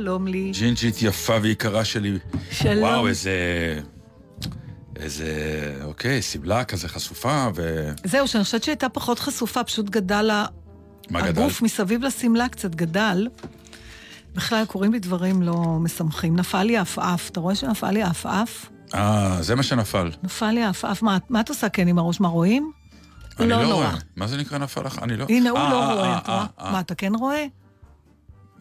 שלום לי. ג'ינג'ית יפה ויקרה שלי. שלום. וואו, איזה... איזה... אוקיי, שמלה כזה חשופה ו... זהו, שאני חושבת שהייתה פחות חשופה, פשוט גדל ה... מה גדל? הגוף מסביב לשמלה קצת גדל. בכלל קורים לי דברים לא משמחים. נפל לי עפעף, אתה רואה שנפל לי עפעף? אה, זה מה שנפל. נפל לי עפעף. מה, מה את עושה כן עם הראש? מה, רואים? אני לא, לא רואה. מה זה נקרא נפל לך? אני לא... הנה, הוא 아, לא 아, רואה, אתה רואה? מה, אתה כן רואה?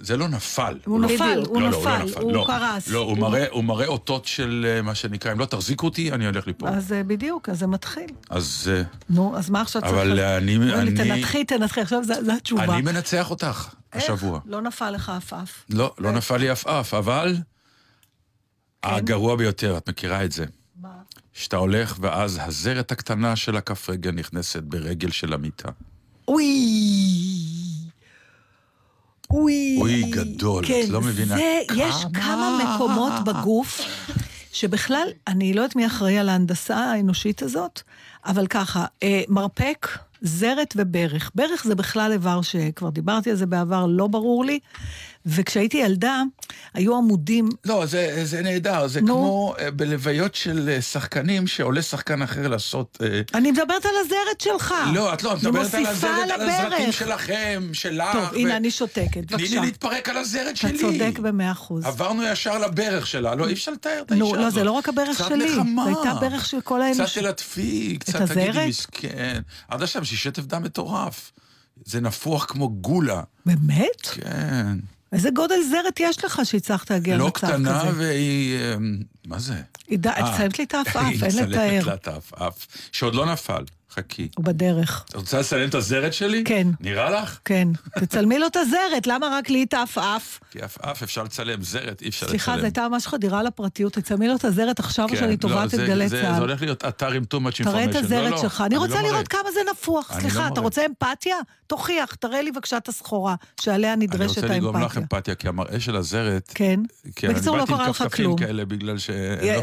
זה לא נפל. הוא נפל, הוא לא, נפל, הוא לא, קרס. לא, הוא מראה, הוא מראה אותות של אה, מה שנקרא, אם לא תחזיקו אותי, אני הולך ליפול. אז אה, בדיוק, אז זה מתחיל. אז... אה, נו, אז מה עכשיו צריך... אבל אני... אני... תנתחי, תנתחי, עכשיו זו התשובה. אני מנצח אותך השבוע. איך? לא נפל לך עפעף. לא, לא נפל לי עפעף, אבל... כן? הגרוע ביותר, את מכירה את זה. מה? שאתה הולך, ואז הזרת הקטנה של הכף רגל נכנסת ברגל של המיטה. אוי! אוי, אוי גדול, כן, את לא מבינה זה, כמה... יש כמה מקומות בגוף שבכלל, אני לא יודעת מי אחראי על ההנדסה האנושית הזאת, אבל ככה, אה, מרפק, זרת וברך. ברך זה בכלל איבר שכבר דיברתי על זה בעבר, לא ברור לי. וכשהייתי ילדה, היו עמודים... לא, זה, זה נהדר, זה נו. כמו אה, בלוויות של אה, שחקנים שעולה שחקן אחר לעשות... אה, אני מדברת על הזרת שלך. לא, את לא, את מדברת על הזרת, על הזרתים שלכם, שלך. טוב, ו... הנה, אני שותקת, בבקשה. תני לי להתפרק על הזרת שלי. אתה צודק במאה אחוז. עברנו ישר לברך שלה, לא, אי אפשר לתאר את האישה הזאת. נו, לא, זה לא רק הברך שלי. קצת נחמה. זה הייתה ברך של כל האנוש. קצת תלטפי, קצת תגידי מסכן. עד עכשיו, שהיא שטף דם מטורף. זה נפוח כמו גולה. באמת? כן. איזה גודל זרת יש לך שהצלחת להגיע לא למצב כזה? לא קטנה והיא... אמ, מה זה? היא מצלמת לי את העפעף, אין לתאר. היא מצלמת לה את העפעף, שעוד לא נפל. חכי. הוא בדרך. את רוצה לצלם את הזרת שלי? כן. נראה לך? כן. תצלמי לו את הזרת, למה רק לי את העפעף? כי עפעף אפשר לצלם, זרת אי אפשר לצלם. סליחה, זו הייתה ממש חדירה לפרטיות, תצלמי לו את הזרת עכשיו כן, שאני תובעת לא, את גלי צה"ל. זה הולך להיות אתר עם too much information. תראה את הזרת לא, לא, שלך. אני רוצה לא לראות כמה זה נפוח. סליחה, אתה רוצה אמפתיה? תוכיח, תראה לי בבקשה את הסחורה שעליה נדרשת האמפתיה. אני רוצה לגרום לך אמפתיה, כי המראה של הזרת... כן. בקיצור, לא קרה לך כלום.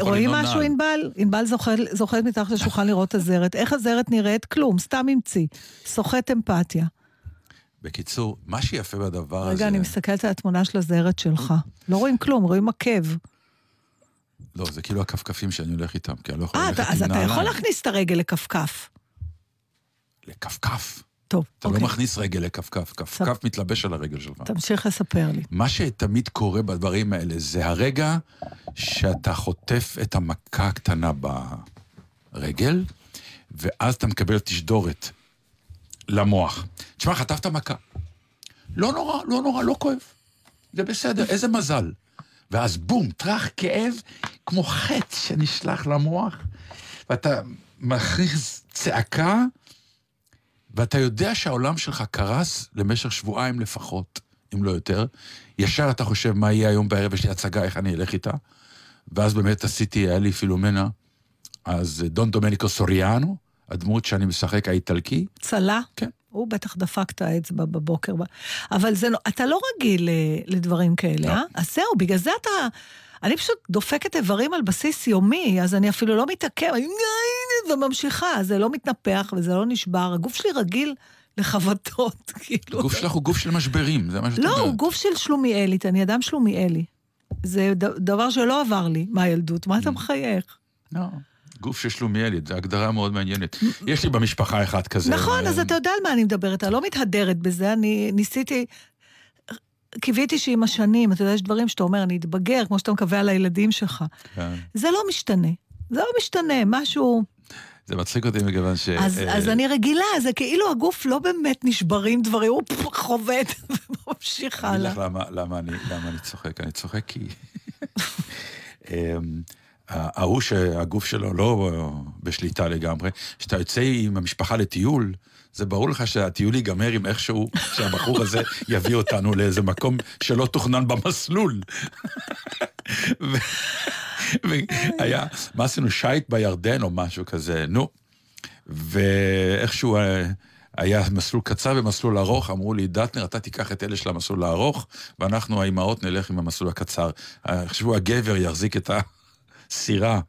רואים משהו, ענבל? ענבל זוכרת מתחת לשולחן לראות את הזרת. איך הזרת נראית? כלום, סתם המציא. סוחט אמפתיה. בקיצור, מה שיפה בדבר רגע, הזה... רגע, אני מסתכלת על התמונה של הזרת שלך. לא רואים כלום, רואים עקב. לא, זה כאילו הכפכפים שאני הולך איתם, כי אני לא יכול 아, ללכת עם נעליים. נעליים. אז אתה יכול להכניס את הרגל לכפכף. לכפכף? טוב, אתה אוקיי. לא מכניס רגל לכפכף, כפכף מתלבש על הרגל שלך. תמשיך לספר לי. מה שתמיד קורה בדברים האלה, זה הרגע שאתה חוטף את המכה הקטנה ברגל, ואז אתה מקבל תשדורת למוח. תשמע, חטפת מכה. לא נורא, לא נורא, לא כואב. זה בסדר, איזה מזל. ואז בום, טראח, כאב, כמו חטא שנשלח למוח, ואתה מכריז צעקה, ואתה יודע שהעולם שלך קרס למשך שבועיים לפחות, אם לא יותר. ישר אתה חושב מה יהיה היום בערב, יש לי הצגה, איך אני אלך איתה. ואז באמת עשיתי, היה לי פילומנה, אז דון דומניקו סוריאנו, הדמות שאני משחק, האיטלקי. צלה? כן. הוא בטח דפק את האצבע בבוקר. אבל זה, לא- אתה לא רגיל לדברים כאלה, לא. אה? אז זהו, בגלל זה אתה... אני פשוט דופקת איברים על בסיס יומי, אז אני אפילו לא מתעכב, אני וממשיכה, זה לא מתנפח וזה לא נשבר, הגוף שלי רגיל לחבטות, כאילו. הגוף שלך הוא גוף של משברים, זה מה שאת לא, אומרת. הוא גוף של שלומיאלית, אני אדם שלומיאלי. זה דבר שלא עבר לי מהילדות, מה אתה מחייך? לא. גוף של שלומיאלית, זו הגדרה מאוד מעניינת. יש לי במשפחה אחד כזה. נכון, אז אתה יודע על מה אני מדברת, אני לא מתהדרת בזה, אני ניסיתי... קיוויתי שעם השנים, אתה יודע, יש דברים שאתה אומר, אני אתבגר, כמו שאתה מקווה על הילדים שלך. כן. זה לא משתנה. זה לא משתנה, משהו... זה מצחיק אותי מכיוון ש... אז, אה, אז אני רגילה, זה כאילו הגוף לא באמת נשברים דברים, הוא חובט וממשיך אני אגיד הלאה. לך למה, למה, אני, למה אני צוחק. אני צוחק כי... ההוא שהגוף שלו לא בשליטה לגמרי, כשאתה יוצא עם המשפחה לטיול, זה ברור לך שהטיול ייגמר עם איכשהו, שהבחור הזה יביא אותנו לאיזה מקום שלא תוכנן במסלול. והיה, מה עשינו, שייט בירדן או משהו כזה, נו. ואיכשהו אה, היה מסלול קצר ומסלול ארוך, אמרו לי, דטנר, אתה תיקח את אלה של המסלול הארוך, ואנחנו, האימהות, נלך עם המסלול הקצר. אה, חשבו, הגבר יחזיק את הסירה,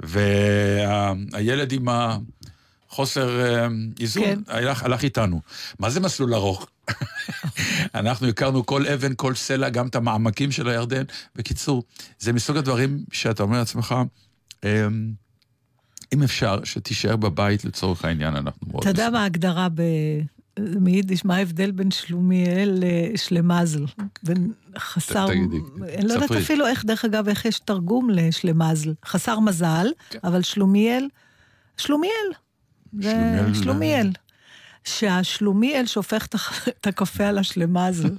והילד עם החוסר אה, איזון כן. הלך, הלך איתנו. מה זה מסלול ארוך? אנחנו הכרנו כל אבן, כל סלע, גם את המעמקים של הירדן. בקיצור, זה מסוג הדברים שאתה אומר לעצמך, אמ, אם אפשר, שתישאר בבית לצורך העניין, אנחנו מאוד... אתה יודע מה ההגדרה ב... מיידיש, מה ההבדל בין שלומיאל לשלמזל? בין חסר... תגידי, אני לא יודעת ספרי. אפילו איך, דרך אגב, איך יש תרגום לשלמזל. חסר מזל, אבל שלומיאל, שלומיאל. שלומיאל- שלומיאל. שהשלומיאל שופך את הקפה על השלמזל.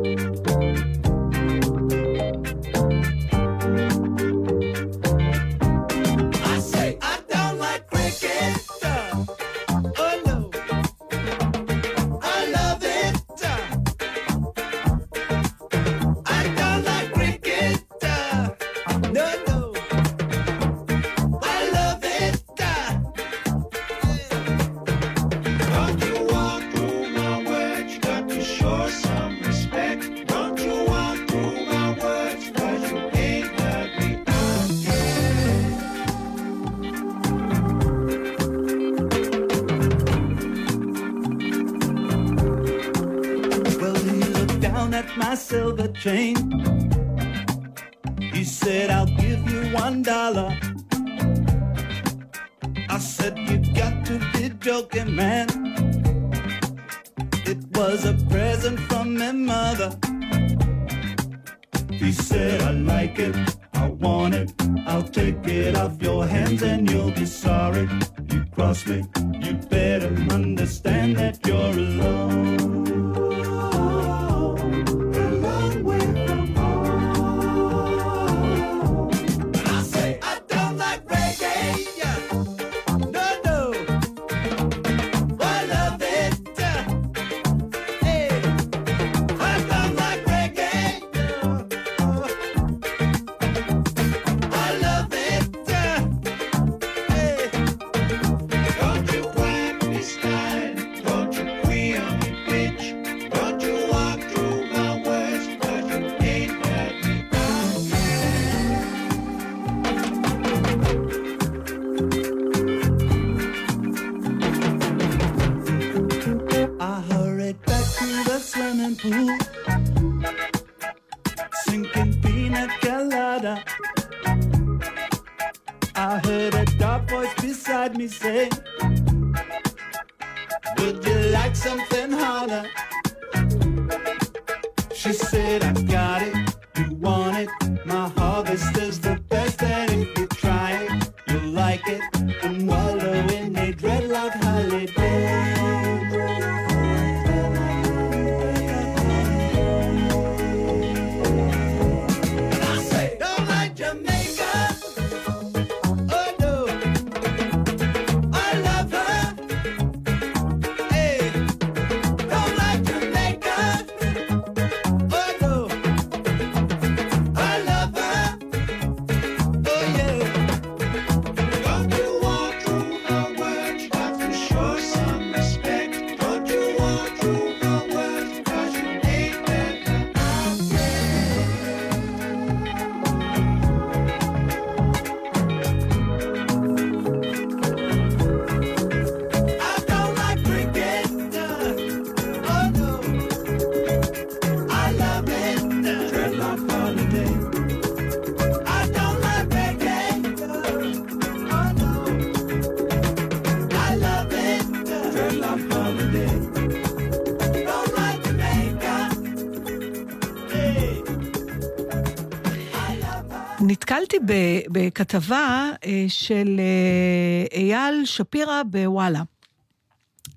בכתבה אה, של אה, אייל שפירא בוואלה.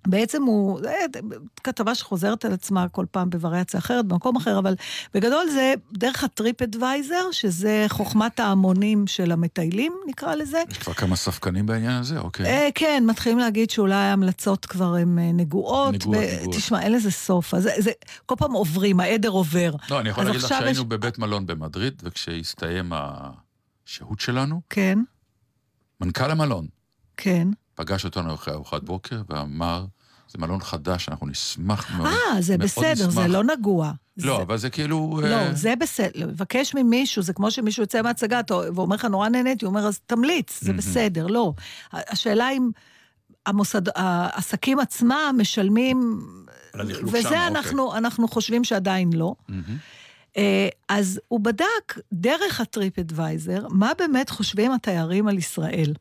בעצם הוא, זה כתבה שחוזרת על עצמה כל פעם בווריאציה אחרת, במקום אחר, אבל בגדול זה דרך הטריפ אדוויזר, שזה חוכמת ההמונים של המטיילים, נקרא לזה. יש כבר כמה ספקנים בעניין הזה, אוקיי. אה, כן, מתחילים להגיד שאולי ההמלצות כבר הן אה, נגועות. נגועות, ו- נגועות. תשמע, אין לזה סוף. אז זה, זה, כל פעם עוברים, העדר עובר. לא, אני יכול להגיד לך שהיינו יש- בבית מלון במדריד, וכשהסתיים השהות שלנו, כן, מנכ"ל המלון כן. פגש אותנו אחרי ארוחת בוקר ואמר, זה מלון חדש, אנחנו נשמח מאוד. אה, זה מאוד בסדר, זה נשמח." לא נגוע. לא, זה- אבל זה כאילו... לא, אה, זה בסדר. לבקש ממישהו, זה כמו שמישהו יוצא מהצגה ואומר לך, נורא נהניתי, הוא אומר, אז תמליץ, זה בסדר. לא. השאלה אם המוסד, העסקים עצמם משלמים... הלכלוך שם, וזה אוקיי. אנחנו, אנחנו חושבים שעדיין לא. מהמם. אה, אז הוא בדק דרך הטריפ אדוויזר, מה באמת חושבים התיירים על ישראל.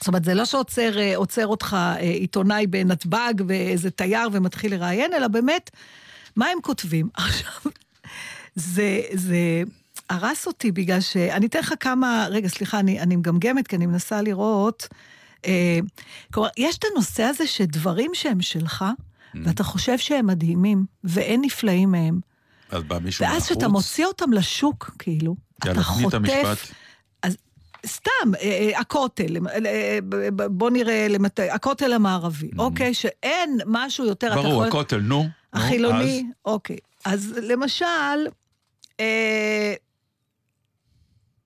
זאת אומרת, זה לא שעוצר אה, אותך אה, עיתונאי בנתב"ג ואיזה תייר ומתחיל לראיין, אלא באמת, מה הם כותבים? עכשיו, זה, זה הרס אותי בגלל ש... אני אתן לך כמה... רגע, סליחה, אני, אני מגמגמת, כי אני מנסה לראות. אה, כלומר, יש את הנושא הזה שדברים שהם שלך, ואתה חושב שהם מדהימים, ואין נפלאים מהם. אז בא מישהו ואז מהחוץ, כשאתה מוציא אותם לשוק, כאילו, אתה חוטף... אז סתם, אה, אה, הכותל, אה, בוא נראה הכותל המערבי, אוקיי? שאין משהו יותר... ברור, יכול- הכותל, נו. נו, החילוני, אוקיי. אז למשל, אה,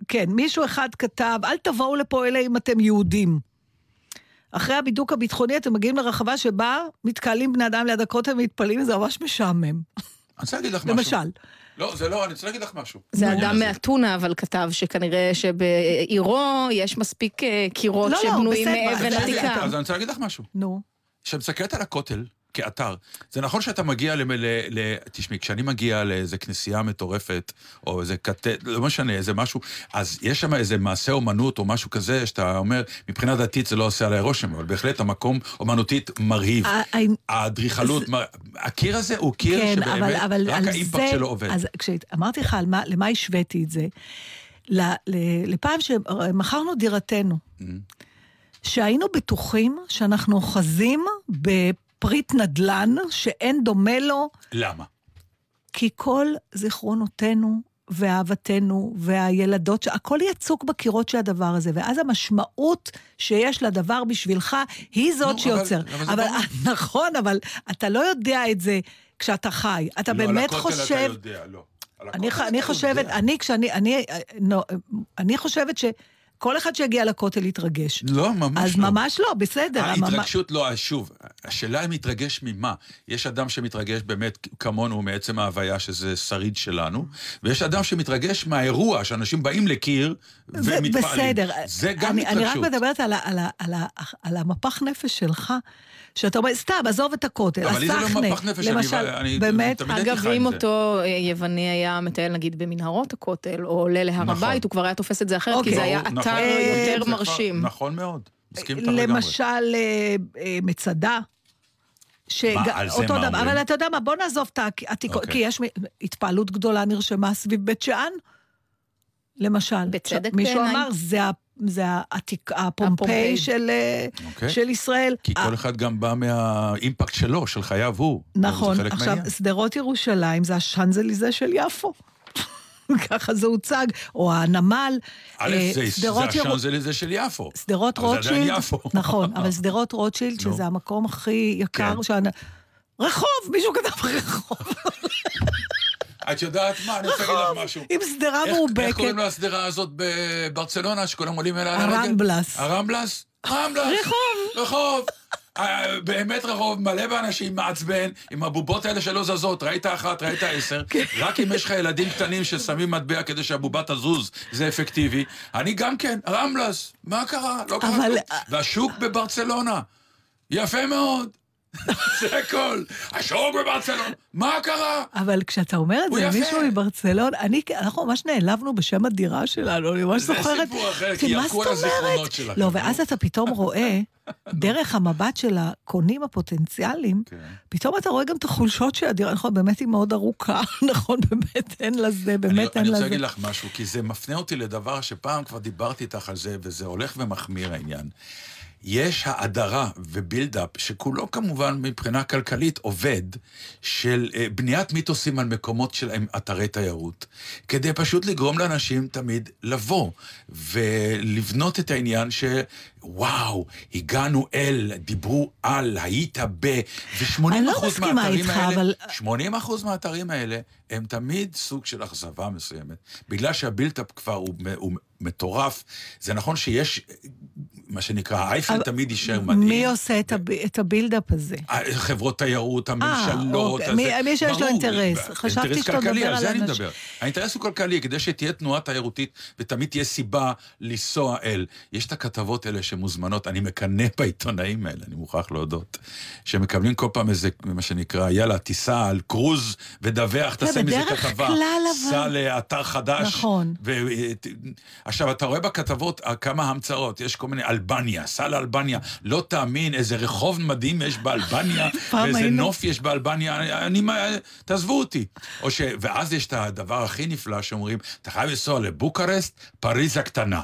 כן, מישהו אחד כתב, אל תבואו לפה אלא אם אתם יהודים. אחרי הבידוק הביטחוני אתם מגיעים לרחבה שבה מתקהלים בני אדם ליד הכותל ומתפללים, זה ממש משעמם. אני רוצה להגיד לך משהו. למשל. לא, זה לא, אני רוצה להגיד לך משהו. זה אדם. מאתונה, אבל כתב שכנראה שבעירו יש מספיק אה, קירות לא, לא, שבנויים מאבן אז- עתיקה. אז אני רוצה להגיד לך משהו. נו. כשאת מסתכלת על הכותל כאתר, זה נכון שאתה מגיע ל... ל, ל תשמעי, כשאני מגיע לאיזה כנסייה מטורפת, או איזה כת... לא משנה, איזה משהו, אז יש שם איזה מעשה אומנות או משהו כזה, שאתה אומר, מבחינה דתית זה לא עושה עליי רושם, אבל בהחלט המקום אומנותית מרהיב. האדריכלות, מר- הקיר הזה הוא קיר כן, שבאמת, אבל, אבל רק האימפקט זה, שלו עובד. אז כשאמרתי לך מה, למה השוויתי את זה, ל, ל, לפעם שמכרנו דירתנו, Mm-hmm. שהיינו בטוחים שאנחנו אוחזים בפריט נדל"ן שאין דומה לו, למה? כי כל זיכרונותינו ואהבתנו והילדות, הכל יצוק בקירות של הדבר הזה, ואז המשמעות שיש לדבר בשבילך היא זאת נו, שיוצר. אבל- אבל אבל. נכון, אבל אתה לא יודע את זה כשאתה חי. אתה לא, באמת על הכותל חושב... אתה יודע, לא. אני, ח- אני חושבת, יודע. אני כשאני, אני, נו, אני חושבת שכל אחד שיגיע לכותל יתרגש. לא, ממש אז לא. ממש לא, בסדר. הממ- ההתרגשות לא, שוב, השאלה אם מתרגש ממה. יש אדם שמתרגש באמת כמונו מעצם ההוויה שזה שריד שלנו, ויש אדם שמתרגש מהאירוע, שאנשים באים לקיר ומתפעלים. בסדר. זה גם אני, התרגשות. אני רק מדברת על, על, על, על המפח נפש שלך, שאתה אומר, סתם, עזוב את הכותל, אבל לי זה לא הסחנה, מפח נפש, אני- למשל, אני באמת, תמיד הייתי אגב, חי עם אם זה. אותו אה, יווני היה מטייל נגיד במנהרות הכותל, או עולה להר נכון. הבית, הוא כבר היה תופס את זה אחרת, כי אוקיי. זה היה נכון. יותר זה כבר- מרשים. נכון מאוד. מסכים איתך לגמרי. למשל, אה, אה, מצדה. מה, על זה אותו מה דבר, אומרים? אבל אתה יודע מה, בוא נעזוב את העתיקות, אוקיי. כי יש מ- התפעלות גדולה נרשמה סביב בית שאן, למשל. בצדק עכשיו, מישהו בעיניי. אמר, זה, זה העתיק, הפומפיי. של, אה, אוקיי. של ישראל. כי אה, כל אחד גם בא מהאימפקט שלו, של חייו הוא. נכון, עכשיו. שדרות ירושלים זה השאנזליזה של יפו. ככה זה הוצג, או הנמל. א', אה, זה- השאנזליזה של יפו. שדרות רוטשילד. נכון, אבל שדרות רוטשילד. שזה המקום הכי יקר, כן. שאני- רחוב, מישהו כתב רחוב, את יודעת מה, אני רוצה להגיד לך משהו. עם שדרה איך- איך מאובקת. קוראים לשדרה הזאת בברצלונה, שכולם עולים אליה על הרגל? הרמבלס. הרמבלס? רמבלס. רחוב. רחוב. אה, באמת רחוב מלא באנשים מעצבן, עם הבובות האלה שלא זזות, ראית אחת, ראית עשר, כן. רק אם יש לך ילדים קטנים ששמים מטבע כדי שהבובה תזוז, זה אפקטיבי. אני גם כן, רמבלס, מה קרה? לא קרה כלום. והשוק בברצלונה, יפה מאוד. זה הכל. השוק בברצלון, מה קרה? אבל כשאתה אומר את זה יפה. למישהו מברצלון, אני, אנחנו ממש נעלבנו בשם הדירה שלנו, אני ממש זה זוכרת. סיפור אחר, כן, כי מה ירקו על הזיכרונות? שלכם, לא. ואז אתה פתאום רואה, דרך המבט של הקונים הפוטנציאליים, כן. פתאום אתה רואה גם את החולשות של הדירה, נכון, באמת היא מאוד ארוכה, נכון, באמת אין לזה, באמת אין אני רוצה לזה. להגיד לך משהו, כי זה מפנה אותי לדבר שפעם כבר דיברתי איתך על זה, וזה הולך ומחמיר העניין. יש האדרה ובילדאפ, שכולו כמובן מבחינה כלכלית עובד, של אה, בניית מיתוסים על מקומות שלהם אתרי תיירות, כדי פשוט לגרום לאנשים תמיד לבוא ולבנות את העניין ש... וואו, הגענו אל, דיברו על, היית ב... ו-80% אני לא מהאתרים איתך, האלה, אבל- 80 אחוז מהאתרים האלה הם תמיד סוג של אכזבה מסוימת. בגלל שה buildup כבר הוא, הוא מטורף, זה נכון שיש, מה שנקרא, האייפל תמיד יישאר מדהים. מי עושה את הב- את ה buildup הזה? חברות תיירות, הממשלות. אוקיי. מי- שיש לו אינטרס. חשבתי אינטרס שאתה כלכלי, מדבר על על זה אני אנשים. מדבר. האינטרס הוא כלכלי, כדי שתהיה תנועה תיירותית ותמיד תהיה סיבה לנסוע אל. יש את הכתבות האלה שמוזמנות, אני מקנא בעיתונאים האלה, אני מוכרח להודות, שמקבלים כל פעם איזה, מה שנקרא, יאללה, תיסע על קרוז ודווח, תעשה מזה בדרך כתבה. כלל, אבל- סע לאתר חדש. נכון. ו... עכשיו, אתה רואה בכתבות אה, כמה המצאות, יש כל מיני, אלבניה, סע לאלבניה, לא תאמין איזה רחוב מדהים יש באלבניה, ואיזה היינו- נוף יש באלבניה, אני, תעזבו אותי. או ש... ואז יש את הדבר הכי נפלא שאומרים, אתה חייב לנסוע לבוקרשט, פריז הקטנה.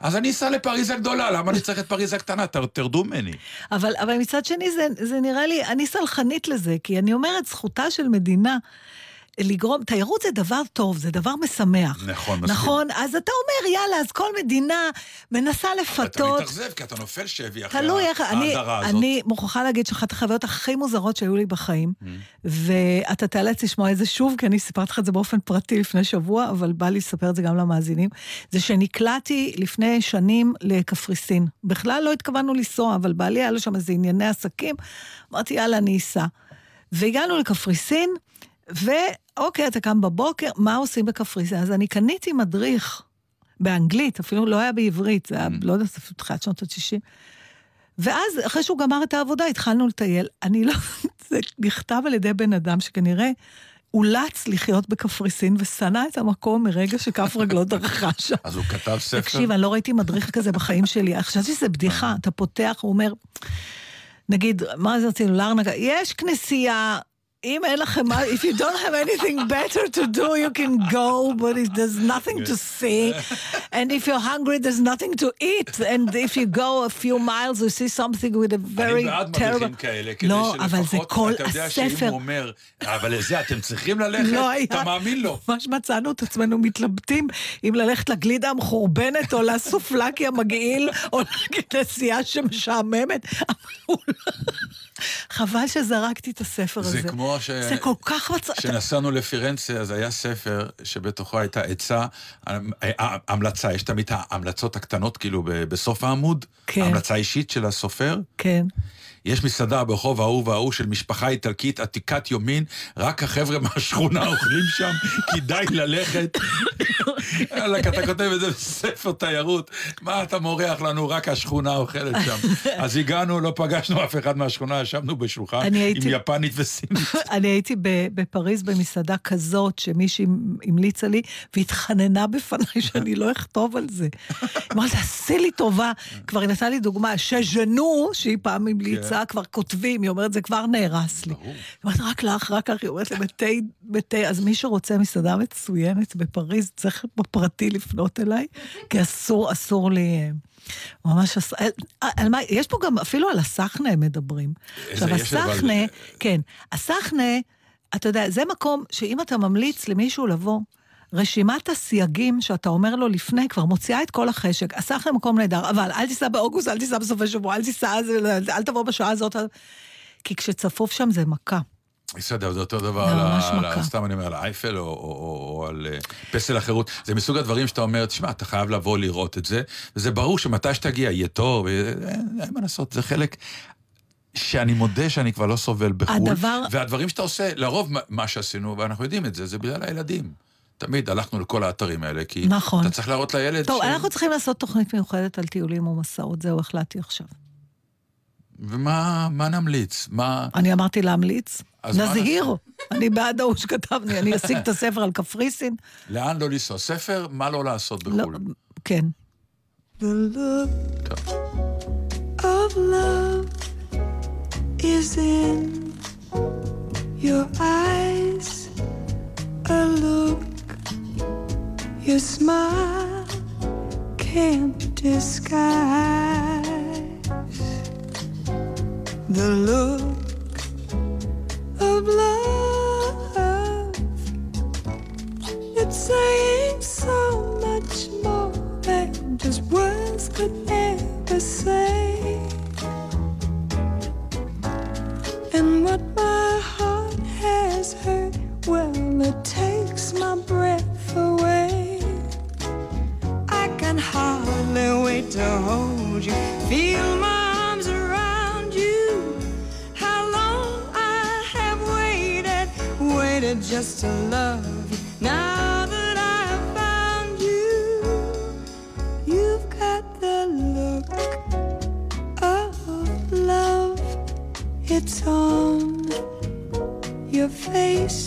אז אני אסע לפריז הגדולה, למה אני צריך את פריז הקטנה? ת- תרדו ממני. אבל, אבל מצד שני, זה, זה נראה לי, אני סלחנית לזה, כי אני אומרת, זכותה של מדינה לגרום, תיירות זה דבר טוב, זה דבר משמח. נכון, מסכים. נכון? אז אתה אומר, יאללה, אז כל מדינה מנסה אתה לפתות. מתאכזב, כי אתה נופל שבי אחרי תלוי ההדרה הזאת. אני מוכרחה להגיד שאחת החוויות הכי מוזרות שהיו לי בחיים, Mm. ואתה תיאלץ לשמוע את זה שוב, כי אני סיפרתי לך את זה באופן פרטי לפני שבוע, אבל בא לי לספר את זה גם למאזינים, זה שנקלעתי לפני שנים לקפריסין. בכלל לא התכוונו לנסוע, אבל בעלי היה לו שם איזה ענייני עסקים, אמרתי, יאללה, אני אסע. והגענו לקפריסין, ואוקיי, אתה קם בבוקר, מה עושים בקפריסין? אז אני קניתי מדריך באנגלית, אפילו לא היה בעברית, זה היה, לא יודעת, תחילת שנות ה-90. ואז, אחרי שהוא גמר את העבודה, התחלנו לטייל. אני לא... זה נכתב על ידי בן אדם שכנראה אולץ לחיות בקפריסין ושנא את המקום מרגע שכף רגלו דרכה שם. אז הוא כתב ספר? תקשיב, אני לא ראיתי מדריך כזה בחיים שלי. חשבתי שזה בדיחה, אתה פותח, הוא אומר, נגיד, מה זה רצינו, לארנגה, יש כנסייה, אם אין לכם מה, if you don't have anything better to do, you can go, but if there's nothing to see, and if you're hungry, there's nothing to eat, and if you go a few miles, you see something with a אני very בעד terrible... מדריכים כאלה, כדי לא, אבל זה כל אתה יודע שאם. הוא אומר, אבל לזה אתם צריכים ללכת, לא היה. אתה מאמין לו. ממש מצאנו את עצמנו מתלבטים אם ללכת לגלידה המחורבנת או לסופלקי המגעיל או לכנסייה שמשעממת. אבל הוא לא- חבל שזרקתי את הספר הזה. זה כמו ש... זה כל כך מצ... כשנסענו לפירנצה, אז היה ספר שבתוכו הייתה עצה, המלצה, יש תמיד ההמלצות הקטנות, כאילו, בסוף העמוד, כן. המלצה אישית של הסופר. כן. יש מסעדה ברחוב ההוא וההוא של משפחה איטלקית עתיקת יומין, רק החבר'ה מהשכונה אוכלים שם, כדאי ללכת. יאללה, אתה כותב את זה בספר תיירות, מה אתה מורח לנו, רק השכונה אוכלת שם. אז הגענו, לא פגשנו אף אחד מהשכונה, ישבנו בשולחן עם יפנית וסינית. אני הייתי בפריז במסעדה כזאת שמישהי המליצה לי, והתחננה בפניי שאני לא אכתוב על זה. היא אמרת, תעשי לי טובה. כבר נתנה לי דוגמה, שז'נו, שהיא פעם המליצה, כבר כותבים, היא אומרת, זה כבר נהרס לי. ברור. היא אומרת, רק לך, רק לך, היא אומרת לי, בתי, בתי, אז מי שרוצה מסעדה מצוינת בפריז, צריך בפרטי לפנות אליי, כי אסור, אסור לי... אה, ממש על, על מה, יש פה גם, אפילו על הסחנה הם מדברים. עכשיו, הסחנה, כן, הסחנה, אתה יודע, זה מקום שאם אתה ממליץ למישהו לבוא, רשימת הסייגים שאתה אומר לו לפני כבר מוציאה את כל החשק. הסחנה מקום נהדר, אבל אל תיסע באוגוסט, אל תיסע בסופי שבוע, אל תיסע, אל, תבוא בשעה הזאת. כי כשצפוף שם זה מכה. בסדר, זה אותו דבר על על. סתם אני אומר, על האייפל או- או או- או על אה, פסל החירות. זה מסוג הדברים שאתה אומר, תשמע, אתה חייב לבוא לראות את זה, וזה ברור שמתי שתגיע יהיה טוב, אה, אין אין מה לעשות, זה חלק... שאני מודה שאני כבר לא סובל בחו"ל, הדבר- והדברים שאתה עושה, לרוב מה שעשינו, ואנחנו יודעים את זה, זה בגלל הילדים. תמיד הלכנו לכל האתרים האלה, כי נכון. אתה צריך להראות לילד טוב, ש- אנחנו צריכים לעשות תוכנית מיוחדת על טיולים ומסעות, זהו, החלטתי עכשיו. ומה מה נמליץ? מה... אני אמרתי להמליץ. אז מה נזהיר. אני בעד ההוא שכתב לי, אני אשיג את הספר על קפריסין. לאן לא לנסוע? ספר, מה לא לעשות לא, בחו"ל. כן. The look of love is in your eyes. A look your smile can't disguise. The look of love. It's saying so much more than just words could ever say. And what my heart has heard, well, it takes my breath to hold you, feel my arms around you. How long I have waited, waited just to love you. Now that I've found you, you've got the look of love. It's on your face,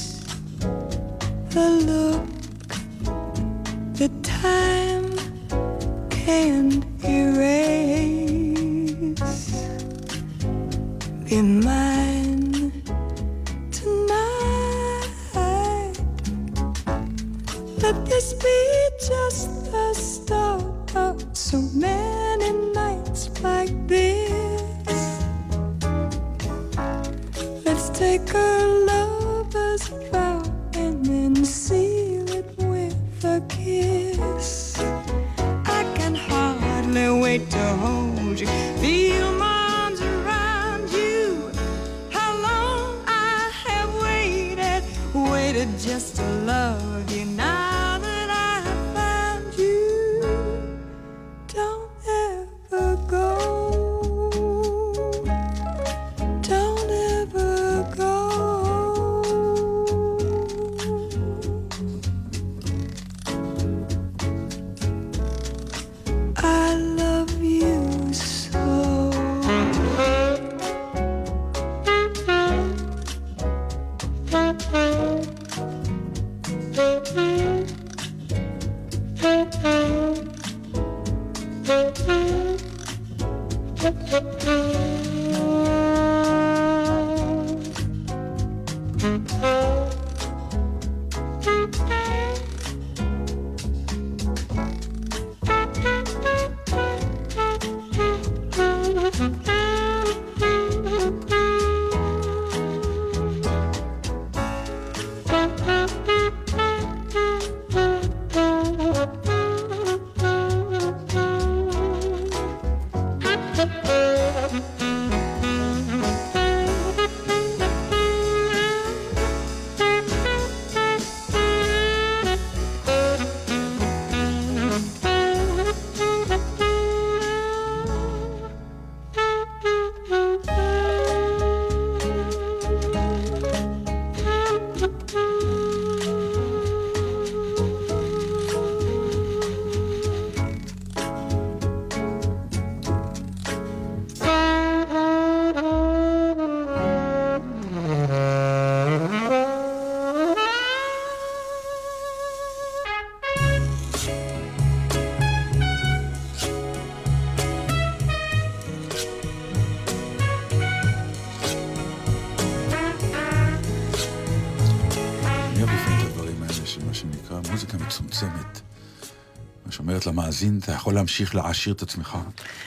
למאזין, אתה יכול להמשיך להעשיר את עצמך.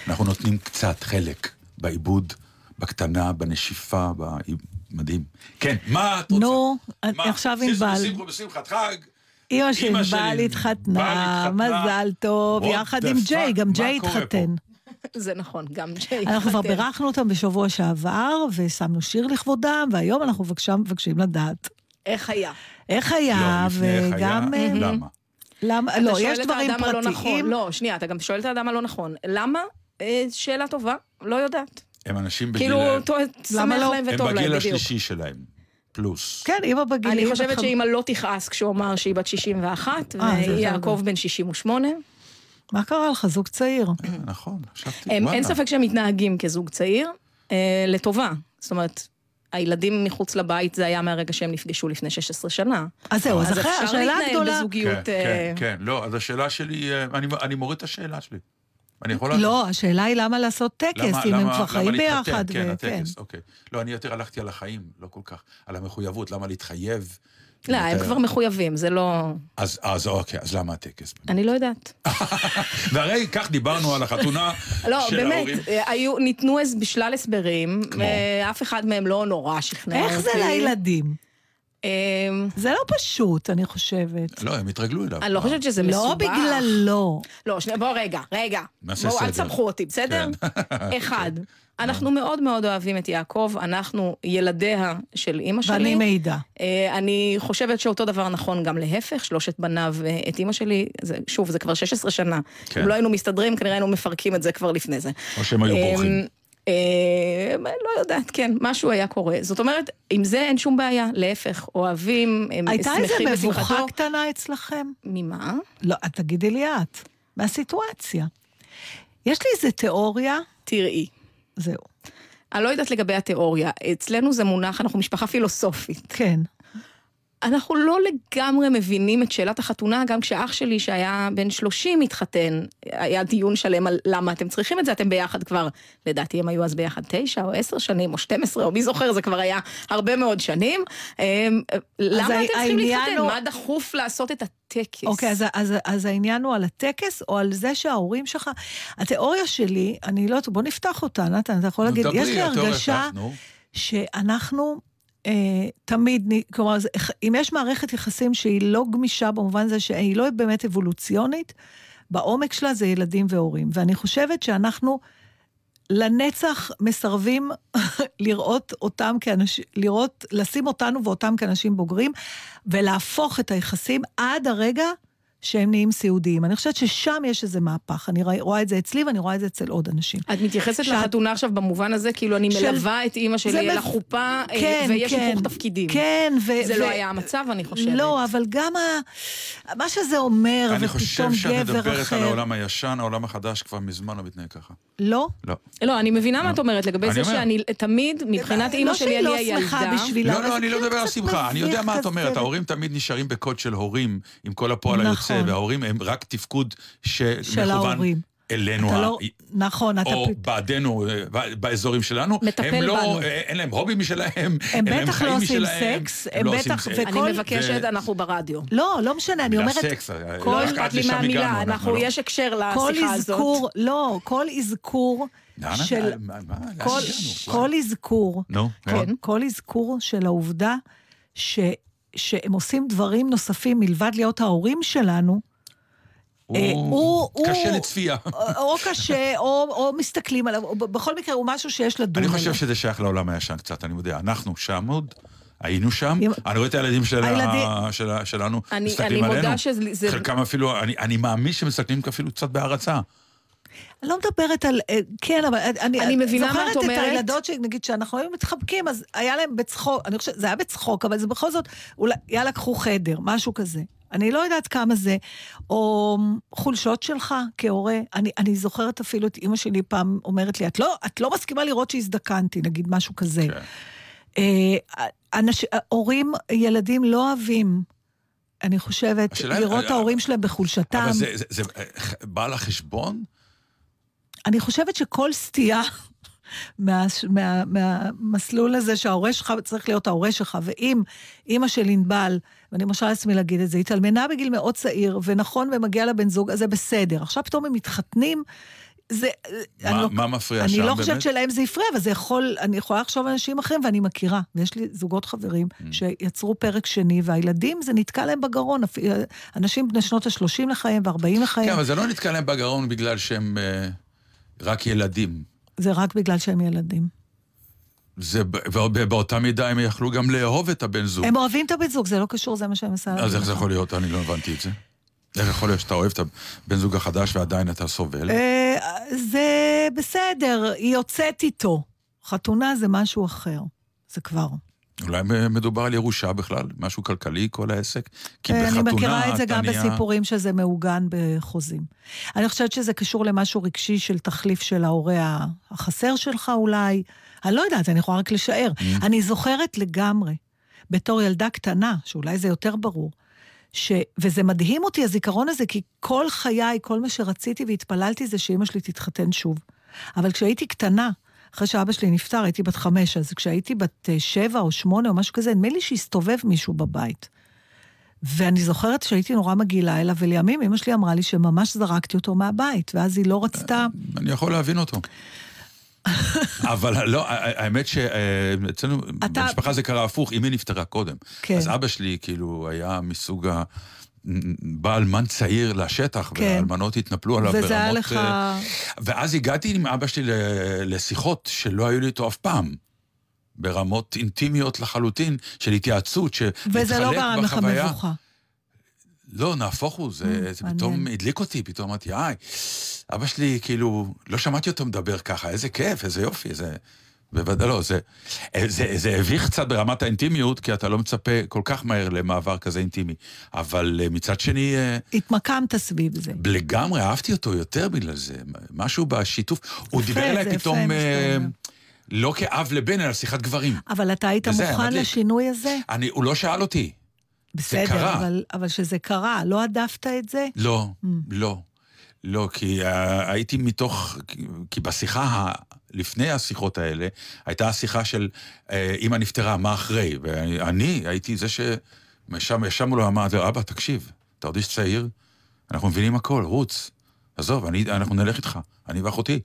אנחנו נותנים קצת, חלק, בעיבוד, בקטנה, בנשיפה, ב... מדהים. כן, מה את רוצה? נו, מה? עכשיו סיסו ענבל. בשמחו בשמחת חג. אימא של ענבל התחתנה. מזל טוב, יחד עם ג'יי? גם ג'יי? התחתן. זה נכון, גם ג'יי. אנחנו כבר התחתן. בירכנו אותם בשבוע שעבר, ושמנו שיר לכבודם, והיום אנחנו מבקשים לדעת איך היה? איך היה, לא, וגם... היה, אה, למה? למה? לא, יש דברים נכון. פרטיים. לא, שנייה, אתה גם שואל את האדם הלא נכון. למה? אה, שאלה טובה, לא יודעת. הם אנשים בגיל... כאילו, שמח לא? להם הם וטוב להם, בגיל בדיוק. השלישי שלהם. פלוס. כן, אימא בגילים. אני בת חושבת חמ- שאמא לא תכעס כשהוא אמר שהיא בת 61, אה, ויעקב בן 68. מה קרה לך, זוג צעיר? נכון, חשבתי, הם- וואלה. אין ספק שהם מתנהגים כזוג צעיר. אה, לטובה. זאת אומרת, הילדים מחוץ לבית זה היה מהרגע שהם נפגשו לפני 16 שנה. אז זהו, אז אחרי, אפשר השאלה להתנהל הגדולה... בזוגיות... כן, אה, כן, כן. לא, אז השאלה שלי, אה, אני- אני מוריד את השאלה שלי. אני יכול... לא, השאלה היא למה לעשות טקס, למה- אם הם למה- כבר למה חיים להתחתן? ביחד. כן, ו- הטקס, אוקיי. לא, אני יותר הלכתי על החיים, לא כל כך. על המחויבות, למה להתחייב. לא, הם כבר מחויבים, זה לא... אז, אז אוקיי, אז למה הטקס? אני לא יודעת. והרי כך דיברנו על החתונה לא, של באמת, ההורים. אה, היו, ניתנו בשלל הסברים, כמו? ואף אחד מהם לא נורא שכנע אותי. איך זה לילדים? אה, זה לא פשוט, אני חושבת. לא, הם התרגלו אליו. אני לא חושבת שזה מסובך. לא בגללו. לא, שנייה, בוא רגע, רגע. נעשה בואו, אל סדר. תסבכו אותי, בסדר? כן. אחד, אנחנו מאוד מאוד אוהבים את יעקב, אנחנו ילדיה של אימא שלי. ואני מעידה. אה, אני חושבת שאותו דבר נכון גם להפך, שלושת בניו אה, את אימא שלי, זה, שוב, זה כבר 16 שנה. כן. אם לא היינו מסתדרים, כנראה היינו מפרקים את זה כבר לפני זה. או שהם היו אה, בורחים. אה, לא יודעת, כן, משהו היה קורה. זאת אומרת, עם זה אין שום בעיה, להפך, אוהבים, הם הייתה איזה שמחים מבוכה בשמחתו. קטנה אצלכם? ממה? לא, תגידי לי את. מהסיטואציה. יש לי איזה תיאוריה, תראי. זהו. אני לא יודעת לגבי התיאוריה, אצלנו זה מונח, אנחנו משפחה פילוסופית. כן. אנחנו לא לגמרי מבינים את שאלת החתונה, גם כשאח שלי שהיה בן 30 התחתן, היה דיון שלם על למה אתם צריכים את זה, אתם ביחד כבר, לדעתי הם היו אז ביחד תשע או עשר שנים או 12, או מי זוכר, זה כבר היה הרבה מאוד שנים. אמ, למה אתם צריכים להתחתן? הוא- מה דחוף לעשות את הטקס? אוקיי, אז, אז, אז העניין הוא על הטקס, או על זה שההורים שלך... התיאוריה שלי, אני לא יודעת, בוא נפתח אותה, נתן, אתה יכול להגיד, יש לי הרגשה. שאנחנו אה, תמיד, כלומר, זה- אם יש מערכת יחסים שהיא לא גמישה במובן הזה שהיא לא באמת אבולוציונית, בעומק שלה זה ילדים והורים. ואני חושבת שאנחנו לנצח מסרבים לראות אותם כאנשים, לראות, לשים אותנו ואותם כאנשים בוגרים, ולהפוך את היחסים עד הרגע שהם נהיים סיעודיים. אני חושבת ששם יש איזה מהפך. אני רואה- את זה אצלי ואני רואה את זה אצל עוד אנשים. את מתייחסת שאת- לחתונה עכשיו במובן הזה, כאילו אני של- מלווה את אימא זה שלי אל מב- החופה, אה, כן, ויש כן. היפוך תפקידים. כן, ו... זה ו- לא היה המצב, אני חושבת. לא, אבל גם ה... מה שזה אומר, אני חושב ופתאום שאת גבר מדברת על אחר. העולם הישן, העולם החדש כבר מזמן לא מתנהג ככה. לא? לא. לא, אני מבינה מה את אומרת לגבי אני זה אומר. שאני תמיד, מבחינת אימא שלי, אני לא הילדה. שהיא לא שמחה בשבילה, לא, לא, אני לא כאילו מדבר על שמחה, אני יודע מה את. אומרת, ההורים תמיד נשארים בקוד של הורים, עם כל הפועל נכון. היוצא, וההורים הם רק תפקוד של שמכוון. אלינו, אתה ה- לא... נכון, אתה... או פ- בעדנו, אה, באזורים שלנו, מטפל הם לא, בנו. אה, אין להם הובי משלהם, הם אין להם בטח לא עושים סקס, הם הם לא עושים בטח- סקס. וכל- אני מבקשת, ו- אנחנו ברדיו. לא, לא משנה, אני אומרת... סקס, אה, כל- רק אכפת לי מהמילה, אנחנו, לא. יש הקשר כל לשיחה הזאת. אזכור, לא, כל אזכור של... מה- מה- לאן כל-? כל אזכור. כן. כל אזכור של העובדה ש... שהם עושים דברים נוספים מלבד להיות ההורים שלנו, אה, הוא- הוא- קשה לצפייה. או או קשה, או, או מסתכלים עליו, בכל מקרה הוא משהו שיש לדון אני עליו. חושב שזה שייך לעולם הישן קצת, אני יודע. אנחנו שם עוד, היינו שם, אני רואה את הילדים שלנו, אני- מסתכלים אני עלינו. מודה שזה- זה- חלקם אפילו, אני- אני מאמין שמסתכלים אפילו קצת בהערצה. אני לא מדברת על... אה, כן, אבל אני, אני מבינה מה את זוכרת את אומרת. הילדות שנגיד, שאנחנו היינו מתחבקים, אז היה להם בצחוק, אני חושבת, זה היה בצחוק, אבל זה בכל זאת, אולי, יאללה, קחו חדר, משהו כזה. אני לא יודעת כמה זה, או חולשות שלך כהורה. אני, אני זוכרת אפילו את אימא שלי פעם אומרת לי, את לא, את לא מסכימה לראות שהזדקנתי, נגיד משהו כזה. כן. אה, אנש, הורים, ילדים לא אוהבים, אני חושבת, השאלה לראות את אה, ההורים שלהם בחולשתם. אבל זה, זה, זה אה, בא לחשבון? אני חושבת שכל סטייה מה, מה, מהמסלול הזה שההורה שלך צריך להיות ההורה שלך, ואם אימא של ענבל, ואני מרשה לעצמי להגיד את זה, התאלמנה בגיל מאוד צעיר, ונכון, ומגיע לבן זוג, אז זה בסדר. עכשיו פתאום הם מתחתנים, זה... מה- אני לא, מה מפריע אני שם לא חושבת באמת? שלהם זה הפריע, אבל זה יכול, אני יכולה לחשוב על אנשים אחרים, ואני מכירה, ויש לי זוגות חברים Mm. שיצרו פרק שני, והילדים, זה נתקע להם בגרון, אנשים בני שנות ה-30 לחייהם ו-40 כן, לחייהם, אבל זה לא נתקע להם בגרון בגלל שהם אה, רק ילדים. זה רק בגלל שהם ילדים. זה, ובאותה מידה הם יכלו גם לאהוב את הבן זוג. הם אוהבים את הבן זוג, זה לא קשור, זה מה שהם עושה. אז איך זה יכול להיות? אני לא הבנתי את זה. איך יכול להיות שאתה אוהב את הבן זוג החדש ועדיין אתה סובל? אה, זה בסדר, היא יוצאת איתו. חתונה זה משהו אחר, זה כבר. אולי מדובר על ירושה בכלל, משהו כלכלי, כל העסק? כי אה, אני בחתונה מכירה את זה גם בסיפורים שזה מעוגן בחוזים. אני חושבת שזה קשור למשהו רגשי של תחליף של ההורה החסר שלך אולי. אני לא יודעת, אני יכולה רק לשער. Mm. אני זוכרת לגמרי, בתור ילדה קטנה, שאולי זה יותר ברור, ש... וזה מדהים אותי, הזיכרון הזה, כי כל חיי, כל מה שרציתי והתפללתי זה שאימא שלי תתחתן שוב. אבל כשהייתי קטנה, אחרי שאבא שלי נפטר, הייתי בת חמש, אז כשהייתי בת אה, שבע או שמונה או משהו כזה, נדמה לי שהסתובב מישהו בבית. ואני זוכרת שהייתי נורא מגעילה אליו, ולימים אמא שלי אמרה לי שממש זרקתי אותו מהבית, ואז היא לא רצתה... אני יכול להבין אותו. אבל לא, האמת שאצלנו, אתה- במשפחה זה קרה הפוך, אמי נפטרה קודם. כן. אז אבא שלי, כאילו, היה מסוג ה... בא אלמן צעיר לשטח, כן. והאלמנות התנפלו עליו ברמות... וזה היה לך... אה, ואז הגעתי עם אבא שלי לשיחות שלא היו לי איתו אף פעם. ברמות אינטימיות לחלוטין, של התייעצות, וזה לא גרם לך. מבוכה. לא, נהפוך הוא, זה, זה פתאום. הדליק אותי, פתאום אמרתי, היי, אבא שלי, כאילו, לא שמעתי אותו מדבר ככה, איזה כיף, איזה יופי, איזה... בוודאי לא, זה, זה, זה הביך קצת ברמת האינטימיות, כי אתה לא מצפה כל כך מהר למעבר כזה אינטימי. אבל אה, מצד שני, אה, התמקמת סביב זה. לגמרי אהבתי אותו יותר בגלל זה, משהו בשיתוף. הוא דיבר אליי פתאום, אה. לא כאב לבן, אלא שיחת גברים. אבל אתה היית מוכן. לשינוי הזה? אני, הוא לא שאל אותי. בסדר. אבל, אבל שזה קרה, לא הדפת את זה? לא, Mm. לא. לא, כי uh, הייתי מתוך, כי- כי בשיחה, ה- לפני השיחות האלה, הייתה השיחה של uh, אמא נפטרה, מה אחרי? ואני הייתי זה ששם ישב מולו, אמרתי לו, אבא, תקשיב, אתה עוד איש צעיר, אנחנו מבינים הכל, רוץ. עזוב, אני, אנחנו נלך איתך, אני ואחותי.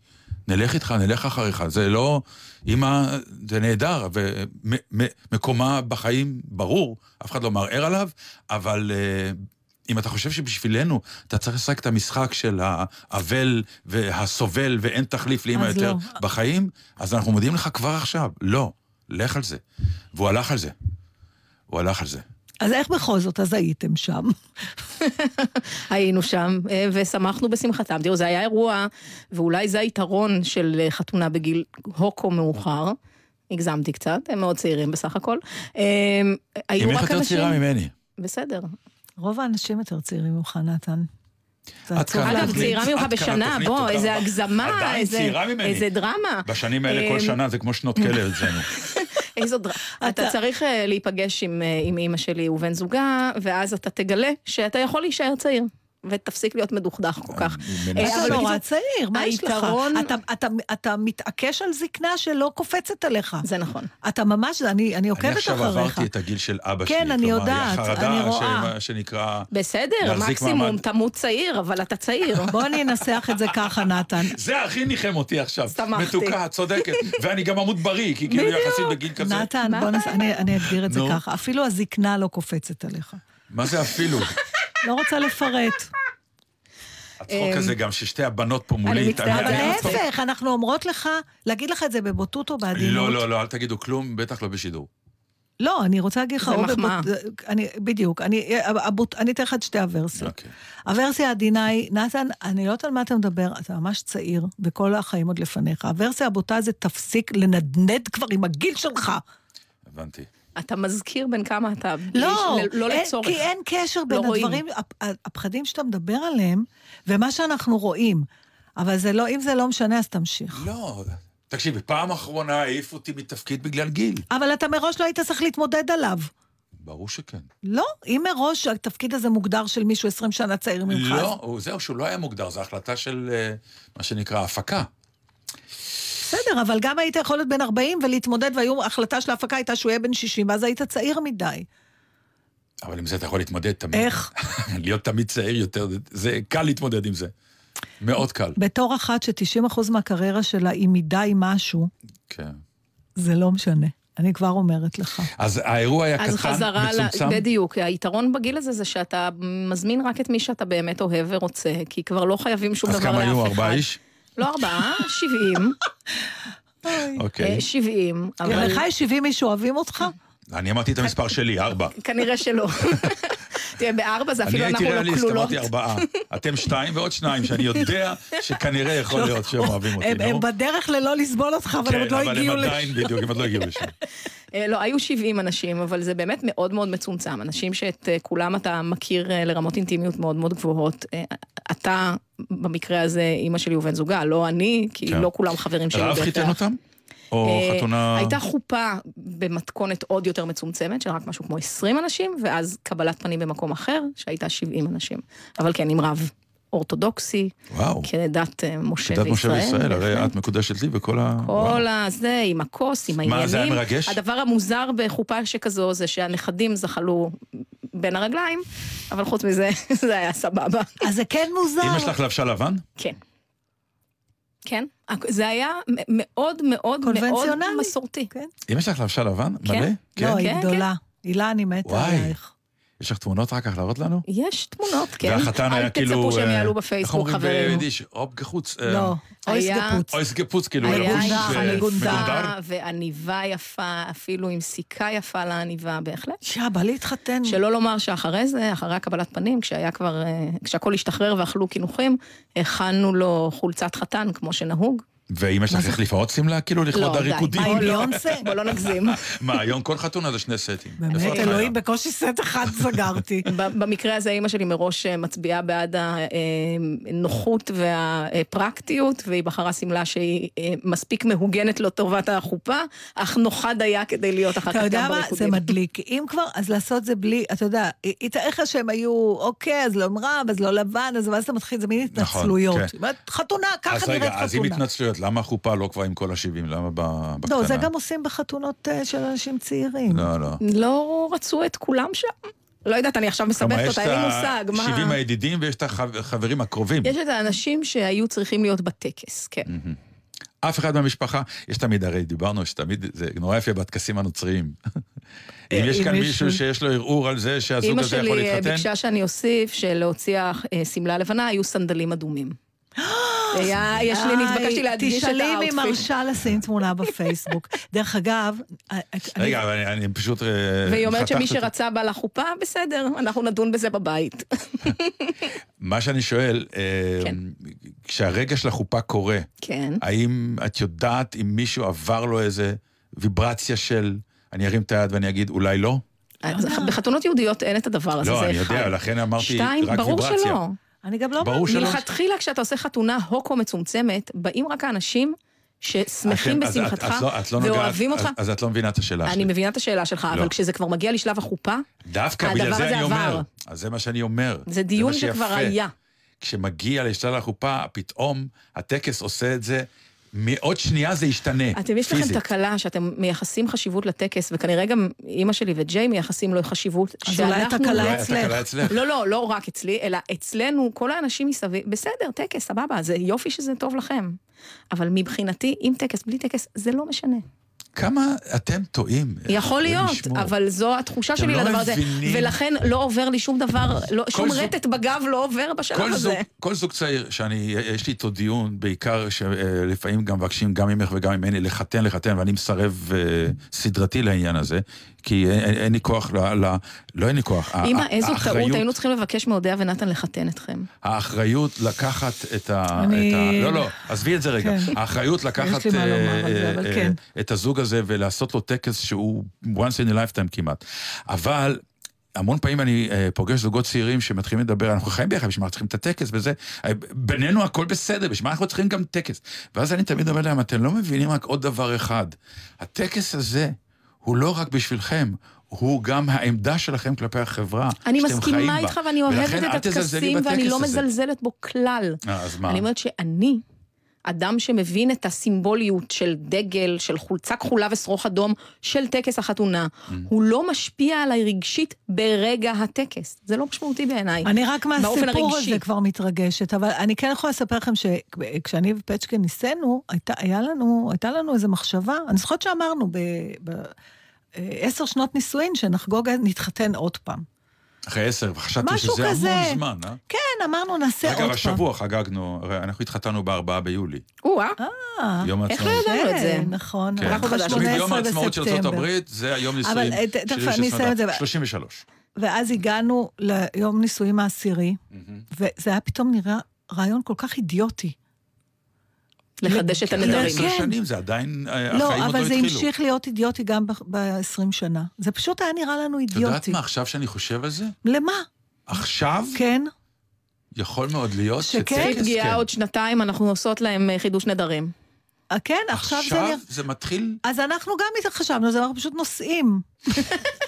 נלך איתך, נלך אחריך. זה לא... אמא, זה נהדר, ומקומה בחיים ברור, אף אחד לא מערער עליו, אבל אה, אם אתה חושב שבשבילנו אתה צריך לשחק את המשחק של האבל והסובל ואין תחליף לאמא אז יותר לא. בחיים, אז אנחנו מודיעים לך כבר עכשיו, לא, לך על זה. והוא הלך על זה. הוא הלך על זה. אז איך בכל זאת, אז הייתם שם? היינו שם, אה, ושמחנו בשמחתם. תראו, זה היה אירוע, ואולי זה היתרון של אה, חתונה בגיל הוקו מאוחר. הגזמתי קצת, הם מאוד צעירים בסך הכל. אה, היו רק יותר אנשים... צעירה ממני. בסדר. רוב האנשים יותר צעירים ממך, נתן. את אגב. צעירה ממך בשנה, בוא, איזה. הגזמה, איזה- דרמה. בשנים האלה כל אה, שנה זה כמו שנות כלא אצלנו. איזו דרמה. אתה צריך אה, להיפגש אה, עם אימא שלי ובן זוגה, ואז אתה תגלה שאתה יכול להישאר צעיר. ותפסיק להיות מדוכדך כל כך. אה, אתה אבל נורא צעיר, מה יש לך? אתה, מתעקש על זקנה שלא קופצת עליך. זה נכון. אתה ממש, אני, אני אני עוקבת עכשיו אחריך. עברתי את הגיל של אבא כן, שלי. אני כלומר, יודעת, היא החרדה אני רואה. ש- שנקרא... בסדר, מקסימום. תמות צעיר, אבל אתה צעיר. בוא ננסח את זה ככה, נתן. זה הכי ניחם אותי עכשיו. שמחתי. מתוקה, צודקת. ואני גם אמות בריא, כי כאילו יחסית בגיל כזה. נתן, בוא נס... אני, אני אגדיר את זה. ככה. אפילו הזקנה לא קופצת עליך. מה זה אפילו? לא רוצה לפרט. הצחוק הזה גם ששתי הבנות פה מולי. אני מצטערת. להפך, אנחנו אומרות לך, להגיד לך את זה בבוטות או בעדינות. לא, לא, לא, אל תגידו כלום, בטח לא בשידור. לא, אני רוצה להגיד לך... זה מחמאה. בדיוק, אני אתן לך את שתי הוורסיות. אוקיי. הוורסיה העדינה היא, נתן, אני לא יודעת על מה אתה מדבר, אתה ממש צעיר, וכל החיים עוד לפניך. הוורסיה הבוטה זה תפסיק לנדנד כבר עם הגיל שלך. הבנתי. אתה מזכיר בין כמה אתה... בלי- לא, לא אין, לצורך. כי אין קשר בין לא רואים. הדברים, הפ- הפחדים שאתה מדבר עליהם, ומה שאנחנו רואים. אבל זה לא, אם זה לא משנה, אז תמשיך. לא, תקשיבי, פעם אחרונה העיפו אותי מתפקיד בגלל גיל. אבל אתה מראש לא היית צריך להתמודד עליו. ברור שכן. לא, אם מראש התפקיד הזה מוגדר של מישהו 20 שנה צעיר ממך, לא, זהו, שהוא לא היה מוגדר, זו החלטה של אה, מה שנקרא הפקה. בסדר, אבל גם היית יכול להיות בן 40 ולהתמודד, וההחלטה של ההפקה הייתה שהוא יהיה בן 60, ואז היית צעיר מדי. אבל עם זה אתה יכול להתמודד תמיד. איך? להיות תמיד צעיר יותר, זה קל להתמודד עם זה. מאוד קל. בתור אחת ש-90% מהקריירה שלה היא מדי משהו, כן. זה לא משנה. אני כבר אומרת לך. אז האירוע היה אז קטן, חזרה, מצומצם. ל... בדיוק, היתרון בגיל הזה זה שאתה מזמין רק את מי שאתה באמת אוהב ורוצה, כי כבר לא חייבים שום אז דבר לאף כמה אחד. היו? ארבעה איש? לא ארבעה, שבעים. אוקיי. אה, שבעים, אבל לך יש 70 איש שאוהבים אותך? אני אמרתי את המספר שלי, ארבע. כנראה שלא. תראה, בארבע זה אני אפילו הייתי אנחנו לא ריאליסט, כלולות. אמרתי ארבעה. אתם שתיים ועוד שניים, שאני יודע שכנראה יכול להיות שהם אוהבים אותי, הם. הם בדרך ללא לסבול אותך, אבל הם כן, עוד לא אבל הגיעו הם ל... עדיין, בדיוק, הם עוד לא הגיעו לשם. אה, לא, היו 70 אנשים, אבל זה באמת מאוד מאוד מצומצם. אנשים שאת אה, כולם אתה מכיר אה, לרמות אינטימיות מאוד מאוד גבוהות. אתה, במקרה הזה, אימא שלי ובן זוגה, לא אני, כי כן. לא כולם חברים שלי. רב חיתן. אותם? או אה, חתונה... הייתה חופה במתכונת עוד יותר מצומצמת, של רק משהו כמו 20 אנשים, ואז קבלת פנים במקום אחר, שהייתה 70 אנשים. אבל כן, עם רב אורתודוקסי, וואו. כדת אה, משה דת משה וישראל. וישראל, הרי. את מקודשת לי וכל ה... כל וואו. הזה, עם הכוס, עם העניינים. מה, זה היה מרגש? הדבר המוזר בחופה שכזו זה שהנכדים זחלו בין הרגליים, אבל חוץ מזה, זה היה סבבה. אז זה כן מוזר. אמא שלך לבשה לבן? כן. כן, זה היה מאוד מאוד מאוד. מסורתי. כן. אמא שלך לבשה לבן? כן. מלא? לא, היא כן, גדולה. הילה, אני מתה. עלייך. יש לך תמונות אחר כך להראות לנו? יש תמונות, כן. והחתן היה כאילו... אל תצפו שהם אה, יעלו איך בפייסבוק, אומרים חברים. ביידיש? אופ גחוץ. אה, לא, אויס גפוץ. אויס גפוץ, כאילו היה לבוש אה, מגונדר? ועניבה יפה, אפילו עם סיכה יפה לעניבה, בהחלט. שעה, בא להתחתן. שלא לומר שאחרי זה, אחרי הקבלת פנים, כשהיה כבר, כשהכל השתחרר ואכלו קינוחים, הכנו לו חולצת חתן, כמו שנהוג. ואמא שלך החליפה עוד שמלה? כאילו לכבוד לא, די. הריקודים? מה, עם. ביונסה? בוא לא נגזים. מה, היום כל חתונה זה שני סטים. באמת? אלוהים, בקושי סט אחד סגרתי. ב- במקרה הזה אימא שלי מראש אה, מצביעה בעד הנוחות והפרקטיות, והיא בחרה שמלה שהיא אה, מספיק מהוגנת לטובת החופה, אך נוחה דייה כדי להיות אחר כך אתה גם יודע מה? זה בריקודים. מדליק. אם כבר, אז לעשות זה בלי, אתה יודע, לך שהם היו, אוקיי, אז לא רב, אז לא לבן, אז ואז אתה מתחיל, זה מין נכון, התנצלויות. כן. חתונה, ככה נראית אז אם חתונה. התנצלויות, למה החופה לא כבר עם כל ה-70? למה ב- בקטנה? לא, זה גם עושים בחתונות אה, של אנשים צעירים. לא, לא. לא רצו את כולם שם? לא יודעת, אני עכשיו כלומר, מסבכת יש אותה, את אין לי מושג, מה... ה-70 הידידים ויש את החברים הקרובים. יש את האנשים שהיו צריכים להיות בטקס, כן. אף אחד מהמשפחה, יש תמיד, הרי דיברנו שתמיד, זה נורא יפה בטקסים הנוצריים. אם יש כאן יש- מישהו שיש לו ערעור על זה שהזוג הזה יכול שלי אה, להתחתן, ביקשה שאני אוסיף שלהוציא השמלה לבנה היו סנדלים אדומים. היה- יש לי, נתבקשתי להדגיש את תשאלי אם היא האוטפיט. מרשה לשים תמונה בפייסבוק. דרך אגב, אה, אני- רגע, אבל אני- אני פשוט... אה, והיא אומרת שמי. שרצה בה לחופה, בסדר, אנחנו נדון בזה בבית. מה שאני שואל, אה, כן. כשהרגע של החופה קורה, כן. האם את יודעת אם מישהו עבר לו איזה ויברציה של, אני ארים את היד ואני אגיד, אולי לא? בחתונות יהודיות אין את הדבר הזה, לא, זה אני אחד. יודע, לכן אמרתי שתיים, רק ברור ויברציה. שלא. אני גם לא... ברור שלא. מלכתחילה כשאתה עושה חתונה הוקו מצומצמת, באים רק האנשים ששמחים אתם- אז את- בשמחתך לא- לא נוגעת- ואוהבים אותך. אז- אז את לא מבינה את השאלה אני שלי. מבינה את השאלה שלך, לא. אבל כשזה כבר מגיע לשלב החופה, דווקא בגלל זה אני עבר. אומר. אז זה מה שאני אומר. זה דיון מה שכבר. היה. כשמגיע לשלב החופה, פתאום הטקס עושה את זה, מעוד שנייה זה ישתנה, אתם, יש לכם. תקלה שאתם מייחסים חשיבות לטקס, וכנראה גם אימא שלי וג'יי מייחסים לו חשיבות. אז אולי שאנחנו התקלה לא- אולי. התקלה אצלך. לא, לא, לא רק אצלי, אלא אצלנו, כל האנשים מסביב, בסדר, טקס, סבבה, זה יופי שזה טוב לכם. אבל מבחינתי, עם טקס, בלי טקס, זה לא משנה. כמה אתם טועים. יכול להיות, ישמור. אבל זו התחושה שלי לא לדבר הזה. ולכן לא עובר לי שום דבר, לא, שום זוג- רטט בגב לא עובר בשלב כל זוג, הזה. כל זוג צעיר שאני, יש לי איתו דיון, בעיקר שלפעמים גם מבקשים גם ממך וגם ממני לחתן, לחתן, ואני מסרב אה, סדרתי לעניין הזה, כי אין, אין לי כוח, ל, ל, לא אין לי כוח. אמא, איזו טעות, האחריות- היינו צריכים לבקש מאודיה ונתן לחתן אתכם. האחריות לקחת את ה... אני- את ה... לא, לא, עזבי את זה רגע. כן. האחריות לקחת אה, על זה, אה, כן. את הזוג הזה ולעשות לו טקס שהוא once in a lifetime כמעט. אבל... המון פעמים אני אה, פוגש זוגות צעירים שמתחילים לדבר, אנחנו חיים ביחד, בשביל מה צריכים את הטקס וזה, אה, בינינו הכל בסדר, בשביל מה אנחנו צריכים גם טקס? ואז אני תמיד אומר להם, אתם לא מבינים רק עוד דבר אחד, הטקס הזה הוא לא רק בשבילכם, הוא גם העמדה שלכם כלפי החברה אני שאתם חיים מסכימה בה. איתך ואני אוהבת את הטקסים ואני לא הזה. מזלזלת בו כלל. אה, אז מה? אני אומרת שאני, אדם שמבין את הסימבוליות של דגל, של חולצה כחולה ושרוך אדום, של טקס החתונה, Mm. הוא לא משפיע עליי רגשית ברגע הטקס. זה לא משמעותי בעיניי. אני רק מהסיפור. הזה כבר מתרגשת, אבל אני כן יכולה לספר לכם שכשאני ופצ'קה ניסינו, הייתה, היה לנו, הייתה לנו איזו מחשבה, אני זוכרת שאמרנו בעשר שנות נישואין שנחגוג, נתחתן עוד פעם. אחרי עשר, חשבתי משהו שזה כזה. המון זמן, אה? כן, אמרנו נעשה עוד אגב, פעם. השבוע חגגנו, הרי אנחנו התחתנו בארבעה ביולי. או-אה, אה, יום איך העצמאות. לא ידענו את זה? כן, נכון. כן. אנחנו חדש. תמיד ב-18 ביום העצמאות של. ארצות הברית, זה היום נישואים. אבל, אה, שלי תכף אני ושל אסיים את זה. 33. ואז הגענו ליום נישואים העשירי, וזה היה פתאום נראה רעיון כל כך אידיוטי. לחדש את כן, הנדרים. כן. שנים זה עדיין, אה, החיים לא, עוד לא אבל זה התחילו. המשיך להיות אידיוטי גם ב-20 שנה. זה פשוט היה נראה לנו את יודעת אידיוטי. מה, עכשיו שאני חושב על זה, למה? עכשיו כן. יכול מאוד להיות שכן? צפי שטקס, פגיעה כן. עוד שנתיים, אנחנו עושות להם אה, חידוש נדרים. אה, כן, עכשיו זה נראה... עכשיו זה מתחיל, אז אנחנו גם חשבנו, אז אנחנו פשוט נוסעים.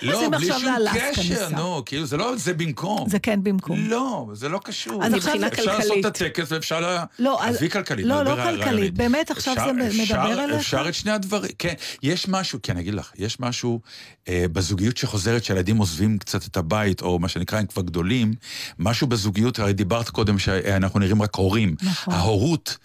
לא, בלי שום קשר. נו, כאילו זה לא, זה במקום. זה כן במקום. לא, זה לא קשור. אז עכשיו אפשר לעשות את. הטקס ואפשר לה... לא, עזבי כלכלית, לא, לא כלכלית. באמת עכשיו זה מדבר אליך? אפשר את שני הדברים, כן. יש משהו, כן, אני אגיד לך, יש משהו אה, בזוגיות שחוזרת, שהילדים עוזבים קצת את הבית, או מה שנקרא, הם כבר גדולים, משהו בזוגיות, הרי דיברת קודם שאנחנו נראים רק הורים. נכון. ההורות...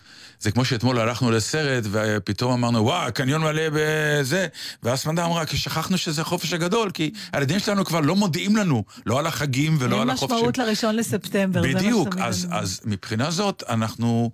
זה כמו שאתמול הלכנו לסרט, ופתאום אמרנו, וואו, הקניון מלא בזה, ואז סמדה אמרה, כי שכחנו שזה החופש הגדול, כי הילדים שלנו כבר לא מודיעים לנו, לא על החגים ולא על אין החופשים. משמעות לראשון לספטמבר. זה מה בדיוק, אז. אז מבחינה זאת, אנחנו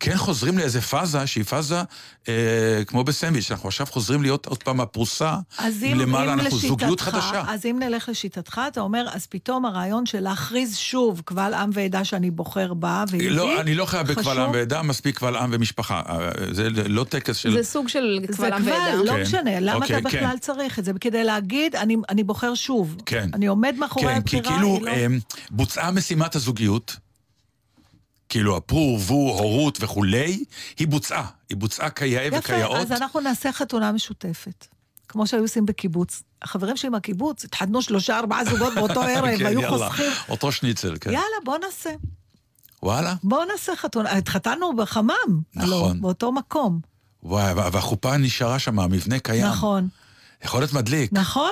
כן חוזרים לאיזה פאזה שהיא פאזה אה, כמו בסנדוויץ', אנחנו עכשיו חוזרים להיות עוד פעם הפרוסה אז אם, למעלה, אם אנחנו זוגיות לשיטתך, חדשה. אז אם נלך לשיטתך, אתה אומר, אז פתאום הרעיון של להכריז שוב קבל עם ועדה שאני בוחר בה, והיא לא, אני לא חייב בקבל. עם ועדה, מספיק קבל עם ומשפחה. אה, זה לא טקס של... זה סוג של זה קבל עם קבל, ועדה. לא כן. משנה, למה אוקיי, אתה בכלל כן. צריך את זה? כדי להגיד, אני, אני בוחר שוב. כן. אני עומד מאחורי כן, כי הבחירה, כאילו היא לא... אה, בוצעה משימת הזוגיות, כאילו הפרו, ורבו, הורות וכולי, היא בוצעה. היא בוצעה כיאה יפה, וכיאות. אז אנחנו נעשה חתונה משותפת. כמו שהיו עושים בקיבוץ. החברים שלי מהקיבוץ התחתנו שלושה, ארבעה זוגות באותו ערב, כן, והיו יאללה, חוסכים. אותו שניצל, כן. יאללה, בוא נעשה. וואלה. בוא נעשה חתונה. התחתנו בחמם. נכון. הלא, באותו מקום. וואי, וה- והחופה נשארה שם, המבנה קיים. נכון. יכול להיות מדליק. נכון?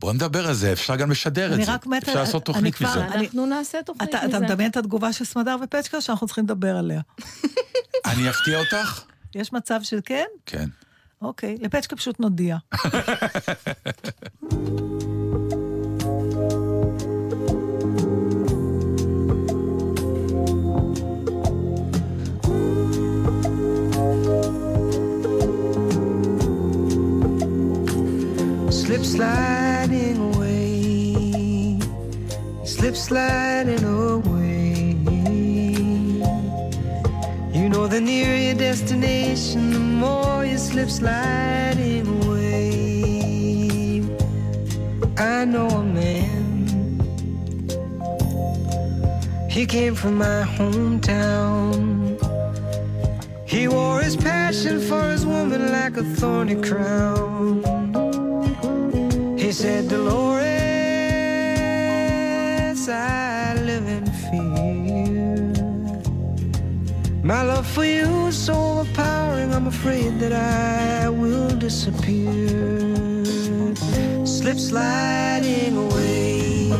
בוא נדבר על זה, אפשר גם לשדר את אני זה. רק מתה- אפשר לעשות תוכנית מזה. אני- אנחנו נעשה תוכנית מזה. אתה מדמיין את התגובה של סמדר ופצ'קה שאנחנו צריכים לדבר עליה. אני אפתיע אותך? יש מצב של כן? כן. אוקיי. לפצ'קה פשוט נודיע. slip sliding slip sliding away. You know, the nearer your destination, the more you slip sliding away. I know a man, he came from my hometown. He wore his passion for his woman like a thorny crown. He said, Dolores, My love for you is so overpowering, I'm afraid that I will disappear. Slip sliding away,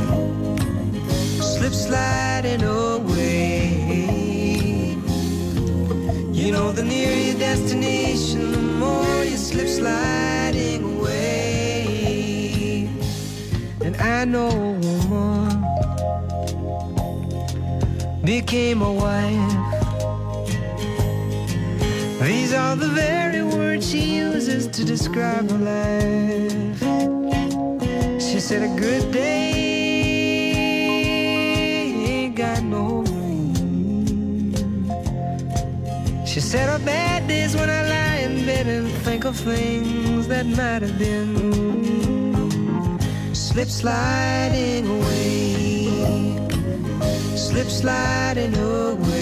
slip sliding away. You know, the nearer your destination, the more you slip sliding away. And I know a woman became a wife. These are the very words she uses to describe her life. She said, A good day ain't got no rain. She said, A bad day's when I lie in bed and think of things that might have been. Slip sliding away, slip sliding away.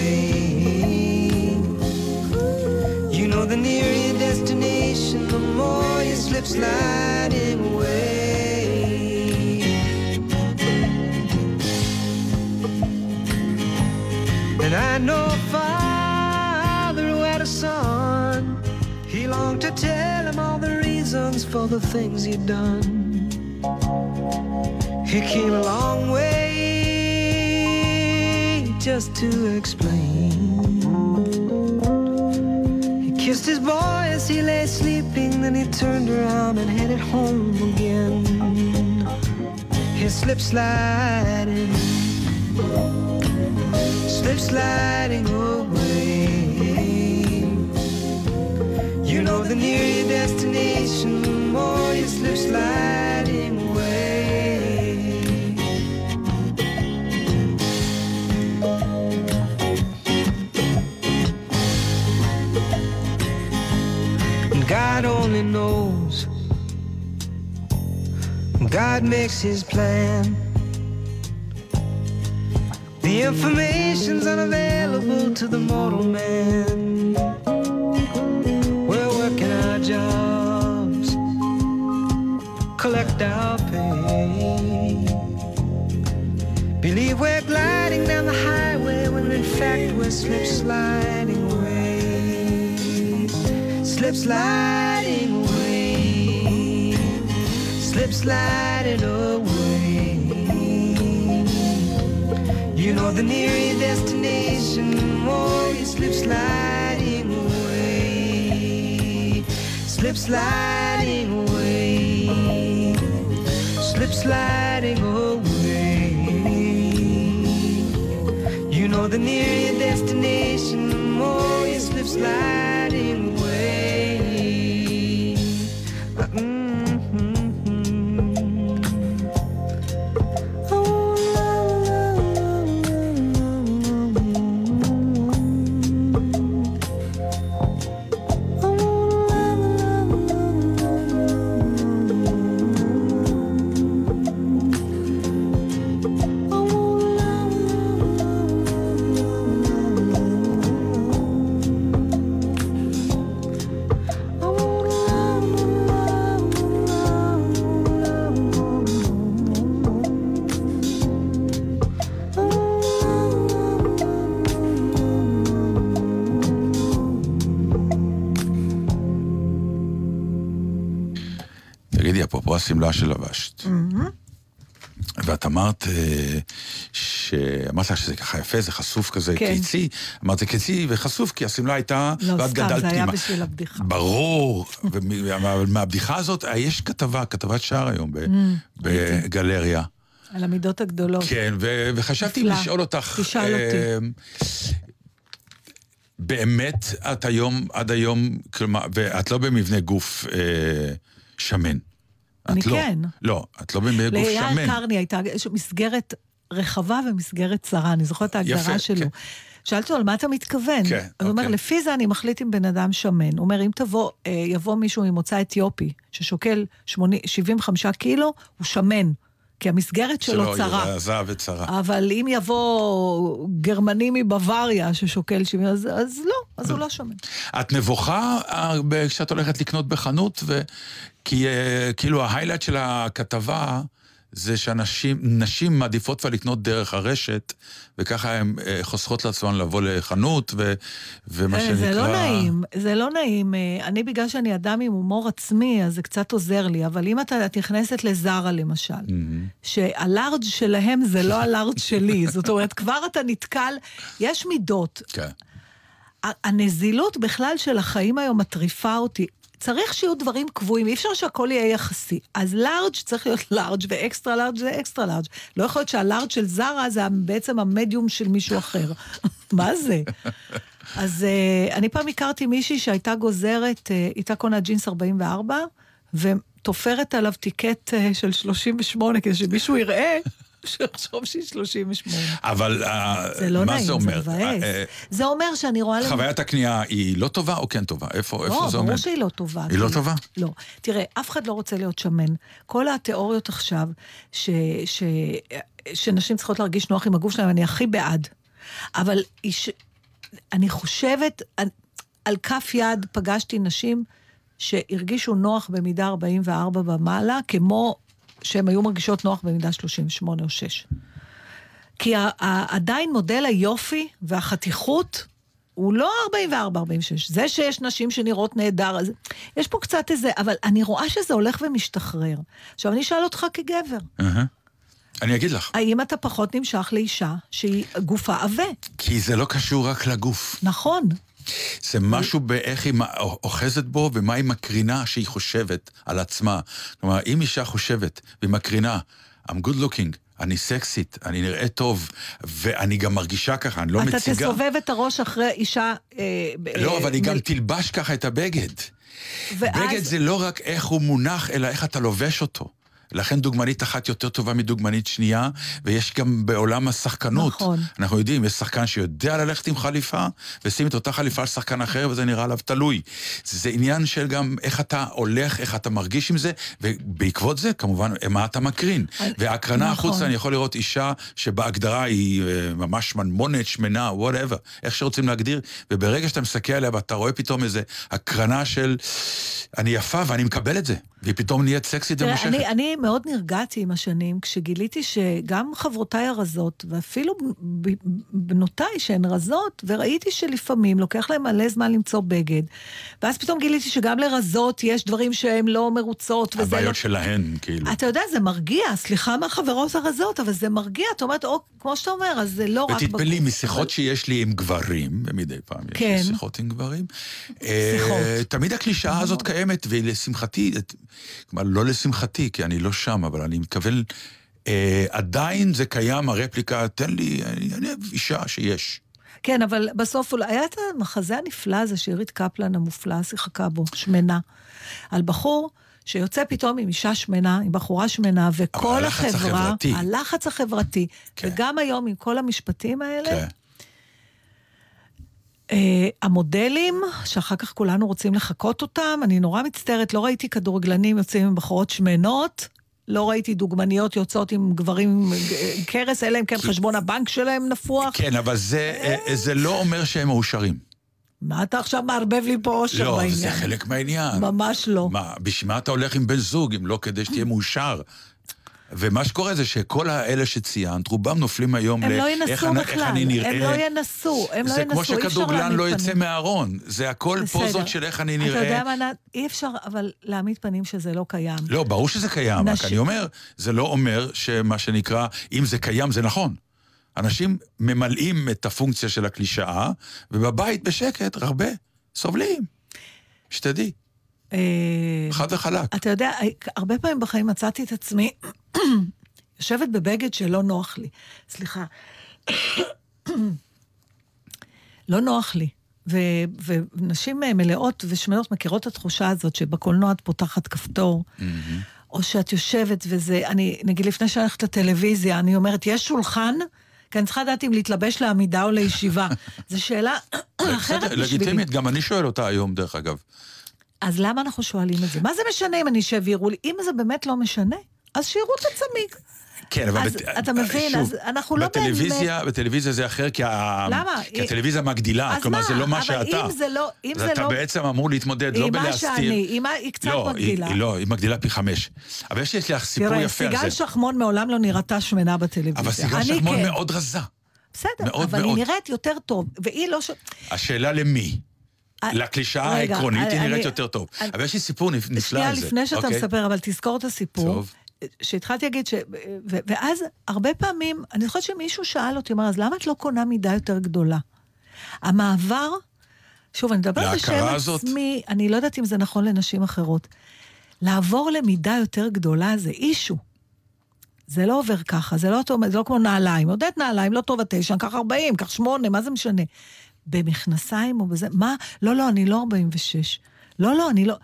The nearer your destination, the more you slip sliding away. And I know a father who had a son. He longed to tell him all the reasons for the things he'd done. He came a long way just to explain. Kissed his boy as he lay sleeping, then he turned around and headed home again. His slip sliding, slip sliding away. You know, the nearer your destination, the more you slip sliding God only knows. God makes his plan. The information's unavailable to the mortal man. We're working our jobs, collect our pay. Believe we're gliding down the highway when in fact we're slip sliding. Slip sliding away. Slip sliding away. You know the nearer destination, the more you slip sliding away. Slip sliding away. Slip sliding away. You know the nearer destination, the more you slip sliding away. השמלה שלבשת, ואת אמרת אה, שאמרת לך שזה ככה יפה, זה חשוף כזה, כן. קיצי, אמרת זה קיצי וחשוף כי השמלה הייתה, לא, ואת סתם, גדלת זה היה פנימה. בשביל הבדיחה. ברור, אבל מהבדיחה הזאת, אה, יש כתבה, כתבת שער היום ב- בגלריה. על המידות הגדולות. כן, ו- וחשבתי נפלא. לשאול אותך... תשאל אותי. אה, באמת, את היום, עד היום, כלומר, ואת לא במבנה גוף אה, שמן. אני לא. כן. לא, את לא במבנה גוף ליאיר שמן. קרני הייתה מסגרת רחבה ומסגרת צרה, אני זוכרת את ההגדרה יפה, שלו. כן. שאלתי אותו, על מה אתה מתכוון? כן, אז הוא אומר, אוקיי. לפי זה אני מחליט אם בן אדם שמן. הוא אומר, אם תבוא, אה, יבוא מישהו ממוצא אתיופי, ששוקל 80, 75 קילו, הוא שמן. כי המסגרת שלו שלא, צרה. היא רזה וצרה. אבל אם יבוא גרמני מבוואריה ששוקל 70, אז, אז לא, אז הוא לא שמן. את נבוכה אה, כשאת הולכת לקנות בחנות, ו... כי אה, כאילו ההיילייט של הכתבה זה שאנשים נשים מעדיפות כבר לקנות דרך הרשת, וככה הן אה, חוסכות לעצמן לבוא לחנות, ו... ומה שנקרא... זה לא נעים, זה לא נעים. אני, בגלל שאני אדם עם הומור עצמי, אז זה קצת עוזר לי, אבל אם אתה את נכנסת לזרה, למשל, שהלארג' שלהם זה לא הלארג' שלי, זאת אומרת, כבר אתה נתקל, יש מידות. כן. הנזילות בכלל של החיים היום מטריפה אותי. צריך שיהיו דברים קבועים, אי אפשר שהכל יהיה יחסי. אז לארג' צריך להיות לארג' ואקסטרה לארג' זה אקסטרה לארג'. לא יכול להיות שהלארג' של זרה זה בעצם המדיום של מישהו אחר. מה זה? אז uh, אני פעם הכרתי מישהי שהייתה גוזרת, uh, איתה קונה ג'ינס 44, ותופרת עליו טיקט uh, של 38, כדי שמישהו יראה. שיחשוב שהיא 38. אבל אה, זה לא מה נעים, זה זה אומר? מבאס. אה, אה, זה אומר שאני רואה... חוויית הקנייה היא לא טובה או כן טובה? איפה, לא, זה עומד? ברור שהיא לא טובה. היא לא טובה? לא. תראה, אף אחד לא רוצה להיות שמן. כל התיאוריות עכשיו, ש, ש, שנשים צריכות להרגיש נוח עם הגוף שלהם, אני הכי בעד. אבל אני חושבת, על, על כף יד פגשתי נשים שהרגישו נוח במידה 44 ומעלה, כמו שהן היו מרגישות נוח במידה 38 או 6. כי עדיין מודל היופי והחתיכות הוא לא 44-46. זה שיש נשים שנראות נהדר, אז יש פה קצת איזה, אבל אני רואה שזה הולך ומשתחרר. עכשיו, אני אשאל אותך כגבר. אני אגיד לך, האם אתה פחות נמשך לאישה שהיא גופה עבה? כי זה לא קשור רק לגוף. נכון. זה משהו באיך היא אוחזת בו ומה היא מקרינה שהיא חושבת על עצמה. כלומר, אם אישה חושבת והיא מקרינה, I'm good looking, אני סקסית, אני נראה טוב, ואני גם מרגישה ככה, אני לא אתה מציגה... תסובב את הראש אחרי אישה... אה, לא, אה, אבל היא גם מ- תלבש ככה את הבגד. ואז- בגד זה לא רק איך הוא מונח, אלא איך אתה לובש אותו. לכן דוגמנית אחת יותר טובה מדוגמנית שנייה, ויש גם בעולם השחקנות. נכון. אנחנו יודעים, יש שחקן שיודע ללכת עם חליפה, ושים את אותה חליפה על שחקן אחר, וזה נראה עליו תלוי. זה עניין של גם איך אתה הולך, איך אתה מרגיש עם זה, ובעקבות זה, כמובן, מה אתה מקרין. והקרנה נכון. החוצה, אני יכול לראות אישה שבהגדרה היא אה, ממש שמנמונת, שמנה, וואטאבר, איך שרוצים להגדיר, וברגע שאתה מסתכל עליה ואתה רואה פתאום איזה הקרנה של אני יפה ואני מקבל את זה, והיא פתאום נהיית סקסית ומושכת. אני, אני מאוד נרגעתי עם השנים, כשגיליתי שגם חברותיי הרזות, ואפילו בנותיי שהן רזות, וראיתי שלפעמים לוקח להם מלא זמן למצוא בגד. ואז פתאום גיליתי שגם לרזות יש דברים שהן לא מרוצות, וזה לא... הבעיות שלהן, כאילו. אתה יודע, זה מרגיע, סליחה מהחברות הרזות, אבל זה מרגיע, את אומרת, או, כמו שאתה אומר, אז זה לא רק... ותתפלאי, משיחות אבל- שיש לי עם גברים, ומדי פעם יש כן. לי שיחות עם גברים, אה, שיחות. תמיד הקלישאה הזאת קיימת, והיא לשמחתי, את- כלומר, לא לשמחתי, כי אני לא שם, אבל אני מתכוון, אה, עדיין זה קיים, הרפליקה, תן לי, אני אני אישה שיש. כן, אבל בסוף אולי היה את המחזה הנפלא הזה שעירית קפלן המופלאה שיחקה בו, שמנה. על בחור שיוצא פתאום עם אישה שמנה, עם בחורה שמנה, וכל הלחץ החברה... החברתי. הלחץ החברתי. כן. וגם היום עם כל המשפטים האלה, כן. אה, המודלים, שאחר כך כולנו רוצים לחקות אותם, אני נורא מצטערת, לא ראיתי כדורגלנים יוצאים עם בחורות שמנות. לא ראיתי דוגמניות יוצאות עם גברים עם אה, קרס, אלא אם כן חשבון הבנק שלהם נפוח. כן, אבל זה, אה, זה לא אומר שהם מאושרים. מה אתה עכשיו מערבב לי פה אושר לא, בעניין? זה חלק מהעניין. ממש לא. מה, בשביל מה אתה הולך עם בן זוג, אם לא כדי שתהיה מאושר? ומה שקורה זה שכל האלה שציינת, רובם נופלים היום הם ל... לא ינסו בכלל, איך אני נראה. הם לא ינסו, הם לא זה ינסו, כמו אי אפשר שכדורגלן להעמיד לא יצא פנים. מהארון. זה הכל בסדר. פוזות של איך אני אתה נראה. יודע מה? אי אפשר אבל להעמיד פנים שזה לא קיים. לא, ברור שזה קיים, רק נשים- אני אומר, זה לא אומר שמה שנקרא, אם זה קיים זה נכון. אנשים ממלאים את הפונקציה של הקלישאה, ובבית בשקט, הרבה, סובלים. שתדעי, חד וחלק. אתה יודע, הרבה פעמים בחיים מצאתי את עצמי יושבת בבגד שלא נוח לי. סליחה. לא נוח לי. ו- ונשים אה, מלאות ושמנות מכירות את התחושה הזאת שבקולנוע את פותחת כפתור, או שאת יושבת וזה, אני, נגיד לפני שאני הולכת לטלוויזיה, אני אומרת, יש שולחן? כי אני צריכה לדעת אם להתלבש לעמידה או לישיבה. זו שאלה אחרת בשבילי. לגיטימית, גם אני שואל אותה היום, דרך אגב. אז למה אנחנו שואלים את זה? מה זה משנה אם אני אשב ויראו לי? אם זה באמת לא משנה, אז שיראו את הצמיג. כן, אבל... אז בת- אתה מבין, שוב, אז אנחנו לא באמת- בטלוויזיה, בטלוויזיה זה אחר, כי, ה... למה? כי הטלוויזיה מגדילה, אז כלומר זה לא מה אבל שאתה. אם זה לא, אם אז זה אתה לא... בעצם אמור להתמודד, לא עם מה בלהסתיר. שאני, עם מה, היא קצת לא, מגדילה. היא, לא, היא מגדילה פי חמש. אבל יש לי לך סיפור תראה, יפה על סיגל זה. שחמון מעולם לא נראתה שמנה בטלוויזיה. אבל סיגל שחמון כן. מאוד רזה. בסדר, מאוד אבל מאוד. היא נראית יותר טוב, והיא לא ש... השאלה למי? אה, לקלישאה העקרונית היא נראית יותר טוב. אבל יש לי סיפור נפ- נפלא שנייה על זה. לפני שאתה אוקיי? מספר, אבל תזכור את הסיפור. טוב. שהתחלתי להגיד ש... ו- ואז הרבה פעמים, אני זוכרת שמישהו שאל אותי, אמר, אז למה את לא קונה מידה יותר גדולה? המעבר, שוב, אני מדברת בשם הזאת? עצמי, אני לא יודעת אם זה נכון לנשים אחרות. לעבור למידה יותר גדולה זה אישו. זה לא עובר ככה, זה לא, זה לא כמו נעליים. עודד נעליים, לא טוב התשע, קח 40, קח 8, מה זה משנה? במכנסיים או בזה, מה? לא, לא, אני לא 46. לא, לא, אני לא...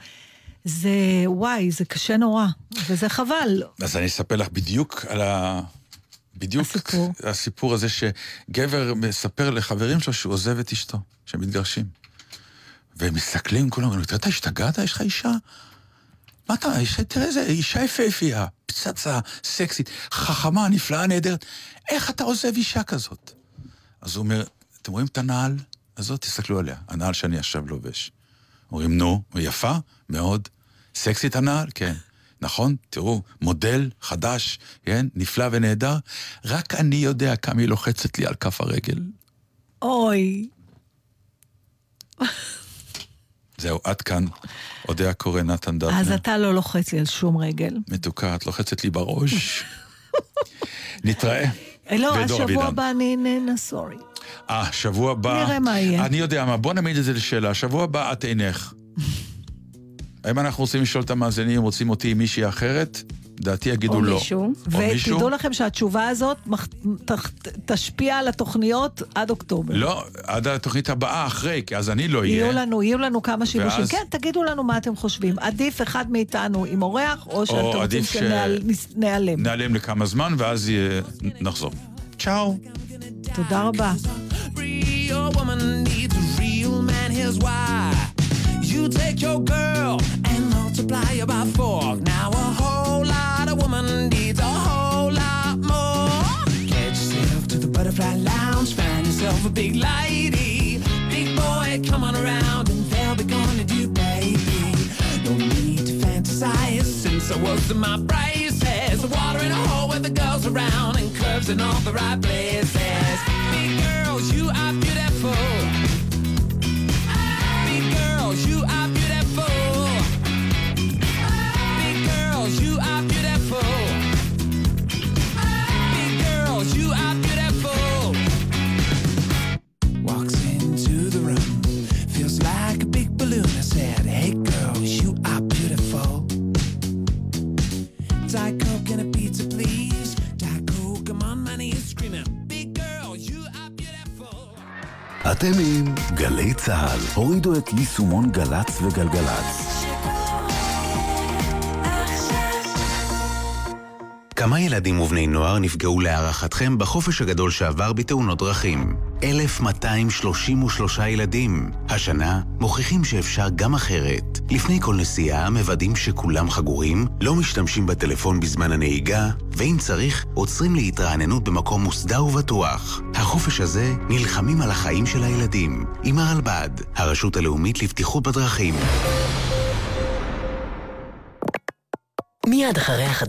זה, וואי, זה קשה נורא, וזה חבל. אז אני אספר לך בדיוק על ה... בדיוק הסיפור. הסיפור הזה שגבר מספר לחברים שלו שהוא עוזב את אשתו, שמתגרשים. והם מסתכלים כולם, אומרים, אתה השתגעת? יש לך אישה? מה אתה, אישה, תראה איזה אישה יפהפייה, פצצה, סקסית, חכמה, נפלאה, נהדרת. איך אתה עוזב אישה כזאת? אז הוא אומר, אתם רואים את הנעל הזאת? תסתכלו עליה, הנעל שאני עכשיו לובש. אומרים, נו, יפה? מאוד. סקסית הנעל? כן. נכון? תראו, מודל חדש, כן? נפלא ונהדר. רק אני יודע כמה היא לוחצת לי על כף הרגל. אוי, זהו, עד כאן. אודיה קורא, נתן דטנר. אז אתה לא לוחץ לי על שום רגל. מתוקה, את לוחצת לי בראש. נתראה. אה, לא, השבוע. הבא אני איננה, סורי. אה, שבוע הבא... נראה מה יהיה. אני יודע מה, בוא נעמיד את זה לשאלה. שבוע הבא את אינך. האם אנחנו רוצים לשאול את המאזינים, רוצים אותי עם מישהי אחרת? לדעתי יגידו או לא. מישהו. או מישהו. ותדעו לכם שהתשובה הזאת מח- תח- תשפיע על התוכניות עד אוקטובר. לא, עד התוכנית הבאה אחרי, כי אז אני לא אהיה. יהיו לנו, יהיו לנו כמה שיבושים. ואז- כן, תגידו לנו מה אתם חושבים. עדיף אחד מאיתנו עם אורח, או שאתם רוצים עדיף ש- שנעלם. נעלם לכמה זמן, ואז יהיה- נחזור. צ'או. תודה רבה. Real woman needs a real man. Here's why. You take your girl and multiply her by four. Now a whole lot of woman needs a whole lot more. Get yourself to the butterfly lounge, find yourself a big lady. Big boy, come on around and they'll be gonna do, baby. No need to fantasize since I was in my braces. Water in a hole with the girls around and curves in all the right places. Big girls, you are beautiful. אתם עם גלי צה"ל. הורידו את יישומון גל"צ וגלגלצ. כמה ילדים ובני נוער נפגעו להערכתכם בחופש הגדול שעבר בתאונות דרכים? 1,233 ילדים. השנה מוכיחים שאפשר גם אחרת. לפני כל נסיעה מוודאים שכולם חגורים, לא משתמשים בטלפון בזמן הנהיגה, ואם צריך, עוצרים להתרעננות במקום מוסדר ובטוח. החופש הזה נלחמים על החיים של הילדים. עם הרלב"ד, הרשות הלאומית לבטיחות בדרכים. מיד אחרי החדשות.